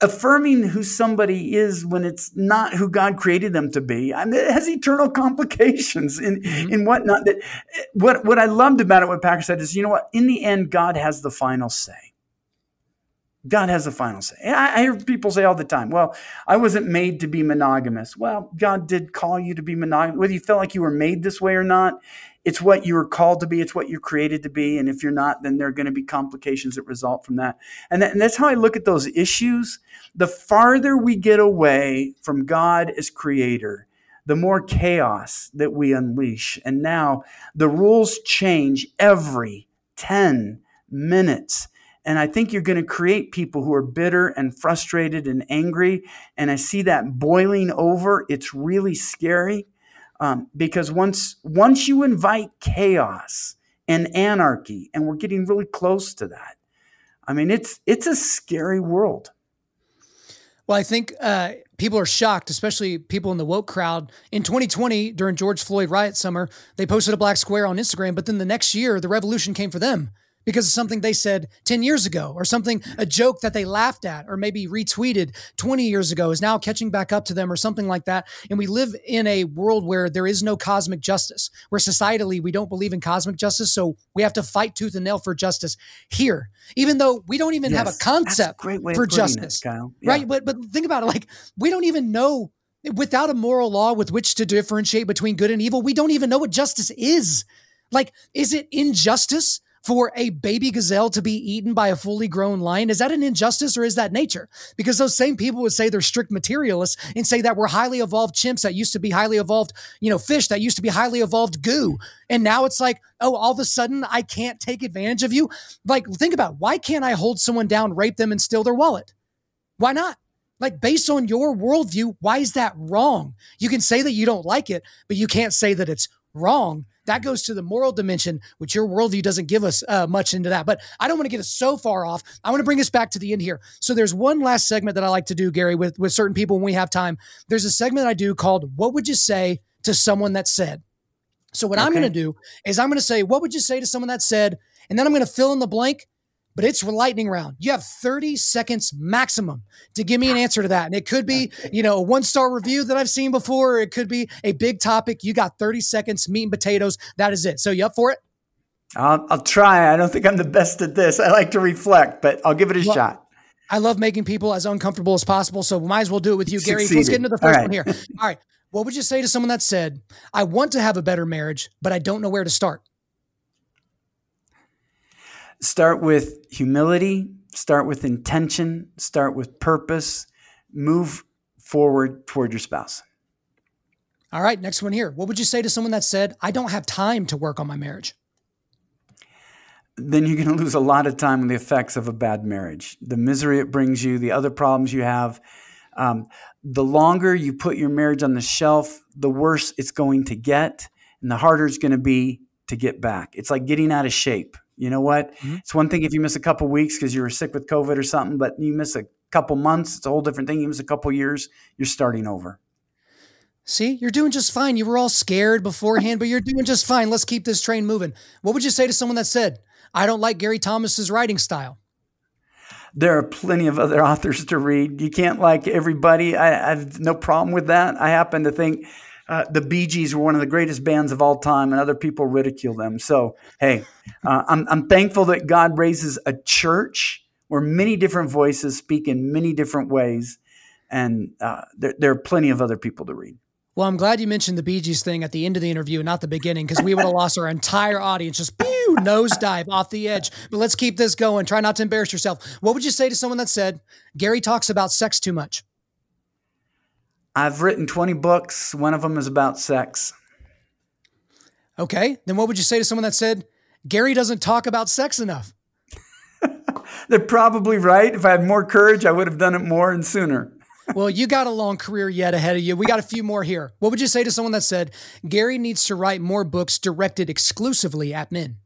affirming who somebody is when it's not who God created them to be, I mean, it has eternal complications in, mm-hmm. in whatnot. That, eh, what, what I loved about it, what Packer said is, you know what? In the end, God has the final say. God has the final say. I, hear people say all the time, well, I wasn't made to be monogamous. Well, God did call you to be monogamous. Whether you felt like you were made this way or not, it's what you were called to be. It's what you're created to be. And if you're not, then there are going to be complications that result from that. And, that, and that's how I look at those issues. The farther we get away from God as creator, the more chaos that we unleash. And now the rules change every 10 minutes. And I think you're going to create people who are bitter and frustrated and angry. And I see that boiling over. It's really scary um, because once once you invite chaos and anarchy, and we're getting really close to that. I mean, it's it's a scary world. Well, I think uh, people are shocked, especially people in the woke crowd. In 2020, during George Floyd riot summer, they posted a black square on Instagram, but then the next year, the revolution came for them because of something they said 10 years ago or something, a joke that they laughed at or maybe retweeted 20 years ago is now catching back up to them or something like that. And we live in a world where there is no cosmic justice, where societally we don't believe in cosmic justice. So we have to fight tooth and nail for justice here, even though we don't even yes, have a concept a for justice. It, yeah. Right. But, but think about it like we don't even know without a moral law with which to differentiate between good and evil, we don't even know what justice is. Like, is it injustice for a baby gazelle to be eaten by a fully grown lion? Is that an injustice or is that nature? Because those same people would say they're strict materialists and say that we're highly evolved chimps that used to be highly evolved, you know, fish that used to be highly evolved goo. And now it's like, oh, all of a sudden I can't take advantage of you. Like, think about why can't I hold someone down, rape them, and steal their wallet? Why not? Like, based on your worldview, why is that wrong? You can say that you don't like it, but you can't say that it's wrong that goes to the moral dimension, which your worldview doesn't give us uh, much into that. But I don't want to get us so far off. I want to bring us back to the end here. So there's one last segment that I like to do, Gary, with with certain people when we have time. There's a segment I do called "What Would You Say to Someone That Said." So what okay. I'm going to do is I'm going to say, "What would you say to someone that said?" And then I'm going to fill in the blank but it's lightning round. You have 30 seconds maximum to give me an answer to that. And it could be, you know, a one star review that I've seen before. it could be a big topic. You got 30 seconds, meat and potatoes. That is it. So you up for it? I'll, I'll try. I don't think I'm the best at this. I like to reflect, but I'll give it a well, shot. I love making people as uncomfortable as possible. So we might as well do it with you, Gary. Let's get into the first right. one here. All right. What would you say to someone that said, I want to have a better marriage, but I don't know where to start? Start with humility, start with intention, start with purpose, move forward toward your spouse. All right, next one here. What would you say to someone that said, I don't have time to work on my marriage? Then you're going to lose a lot of time on the effects of a bad marriage. The misery it brings you, the other problems you have. Um, the longer you put your marriage on the shelf, the worse it's going to get, and the harder it's going to be to get back. It's like getting out of shape. You know what? Mm-hmm. It's one thing if you miss a couple weeks because you were sick with COVID or something, but you miss a couple months, it's a whole different thing. You miss a couple years, you're starting over. See, you're doing just fine. You were all scared beforehand, but you're doing just fine. Let's keep this train moving. What would you say to someone that said, I don't like Gary Thomas's writing style? There are plenty of other authors to read. You can't like everybody. I, I have no problem with that. I happen to think uh, the Bee Gees were one of the greatest bands of all time, and other people ridicule them. So, hey, uh, I'm, I'm thankful that God raises a church where many different voices speak in many different ways, and uh, there, there are plenty of other people to read. Well, I'm glad you mentioned the Bee Gees thing at the end of the interview, not the beginning, because we would have lost our entire audience. Just pew, nosedive off the edge. But let's keep this going. Try not to embarrass yourself. What would you say to someone that said, Gary talks about sex too much? I've written 20 books. One of them is about sex. Okay. Then what would you say to someone that said, Gary doesn't talk about sex enough? They're probably right. If I had more courage, I would have done it more and sooner. well, you got a long career yet ahead of you. We got a few more here. What would you say to someone that said, Gary needs to write more books directed exclusively at men?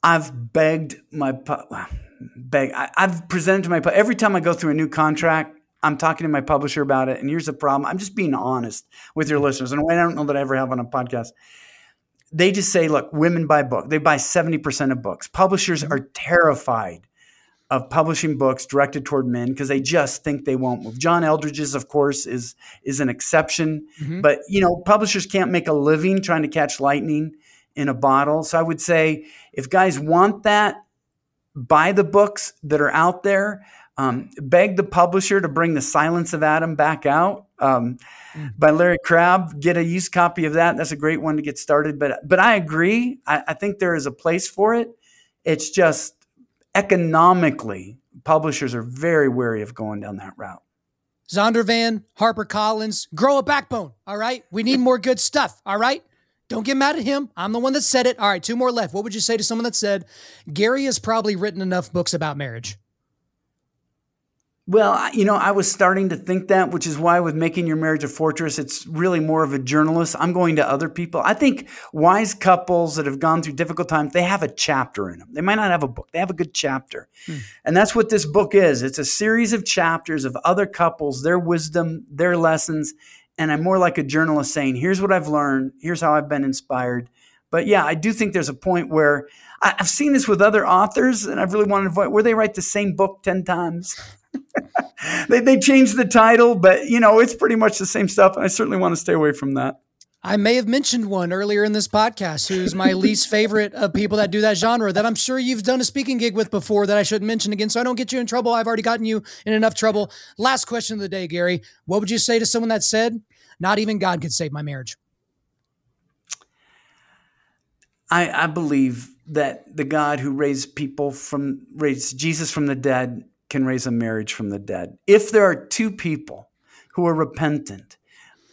I've begged my, beg, I, have presented to my, every time I go through a new contract, I'm talking to my publisher about it, and here's the problem. I'm just being honest with your listeners, and I don't know that I ever have on a podcast. They just say, look, women buy book. They buy 70% of books. Publishers mm-hmm. are terrified of publishing books directed toward men because they just think they won't move. John Eldredge's, of course, is is an exception, mm-hmm. but you know, publishers can't make a living trying to catch lightning in a bottle. So I would say if guys want that, buy the books that are out there. Um, beg the publisher to bring The Silence of Adam back out um, mm. by Larry Crabb. Get a used copy of that. That's a great one to get started. But but I agree. I, I think there is a place for it. It's just economically, publishers are very wary of going down that route. Zondervan, Harper Collins, grow a backbone. All right. We need more good stuff. All right. Don't get mad at him. I'm the one that said it. All right. Two more left. What would you say to someone that said, Gary has probably written enough books about marriage? Well, you know, I was starting to think that, which is why with making your marriage a fortress, it's really more of a journalist. I'm going to other people. I think wise couples that have gone through difficult times, they have a chapter in them. They might not have a book, they have a good chapter. Hmm. And that's what this book is. It's a series of chapters of other couples, their wisdom, their lessons. And I'm more like a journalist saying, here's what I've learned, here's how I've been inspired. But yeah, I do think there's a point where I've seen this with other authors, and I've really wanted to avoid where they write the same book 10 times. They they changed the title, but you know it's pretty much the same stuff, and I certainly want to stay away from that. I may have mentioned one earlier in this podcast who's my least favorite of people that do that genre that I'm sure you've done a speaking gig with before that I shouldn't mention again so I don't get you in trouble. I've already gotten you in enough trouble. Last question of the day, Gary. What would you say to someone that said, not even God could save my marriage? I, I believe that the God who raised people from raised Jesus from the dead can raise a marriage from the dead. If there are two people who are repentant,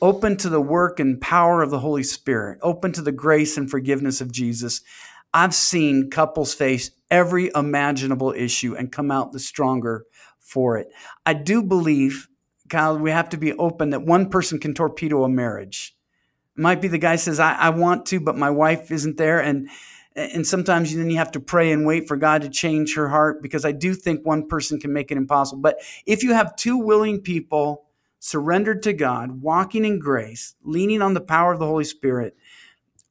open to the work and power of the Holy Spirit, open to the grace and forgiveness of Jesus, I've seen couples face every imaginable issue and come out the stronger for it. I do believe, Kyle, we have to be open that one person can torpedo a marriage. It might be the guy says, I, I want to, but my wife isn't there. And and sometimes then you have to pray and wait for God to change her heart because I do think one person can make it impossible. But if you have two willing people surrendered to God, walking in grace, leaning on the power of the Holy Spirit,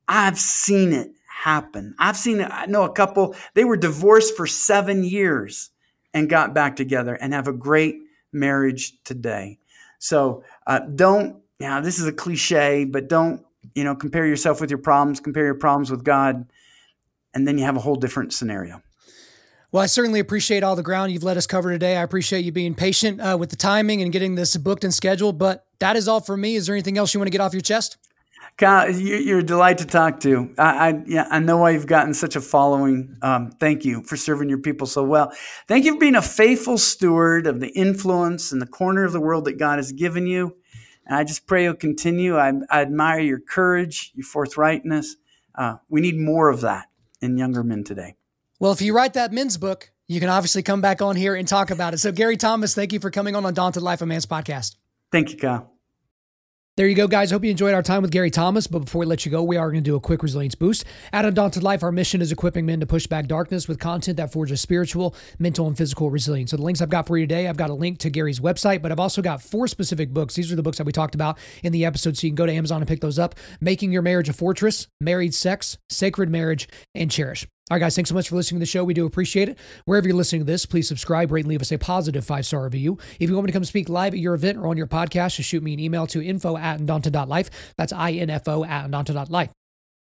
I've seen it happen. I've seen, I know a couple, they were divorced for seven years and got back together and have a great marriage today. So uh, don't, now this is a cliche, but don't, you know, compare yourself with your problems, compare your problems with God, and then you have a whole different scenario. Well, I certainly appreciate all the ground you've let us cover today. I appreciate you being patient uh, with the timing and getting this booked and scheduled. But that is all for me. Is there anything else you want to get off your chest? Kyle, you're a delight to talk to. I, I, yeah, I know why you've gotten such a following. Um, thank you for serving your people so well. Thank you for being a faithful steward of the influence and the corner of the world that God has given you. And I just pray you'll continue. I, I admire your courage, your forthrightness. Uh, we need more of that in younger men today. Well, if you write that men's book, you can obviously come back on here and talk about it. So, Gary Thomas, thank you for coming on Undaunted Life of Man's podcast. Thank you, Kyle. There you go, guys. Hope you enjoyed our time with Gary Thomas. But before we let you go, we are going to do a quick resilience boost. At Undaunted Life, our mission is equipping men to push back darkness with content that forges spiritual, mental, and physical resilience. So the links I've got for you today, I've got a link to Gary's website, but I've also got four specific books. These are the books that we talked about in the episode, so you can go to Amazon and pick those up. Making Your Marriage a Fortress, Married Sex, Sacred Marriage, and Cherish. All right, guys, thanks so much for listening to the show. We do appreciate it. Wherever you're listening to this, please subscribe, rate, and leave us a positive five star review. If you want me to come speak live at your event or on your podcast, just shoot me an email to info at undaunted.life. That's info at undaunted.life.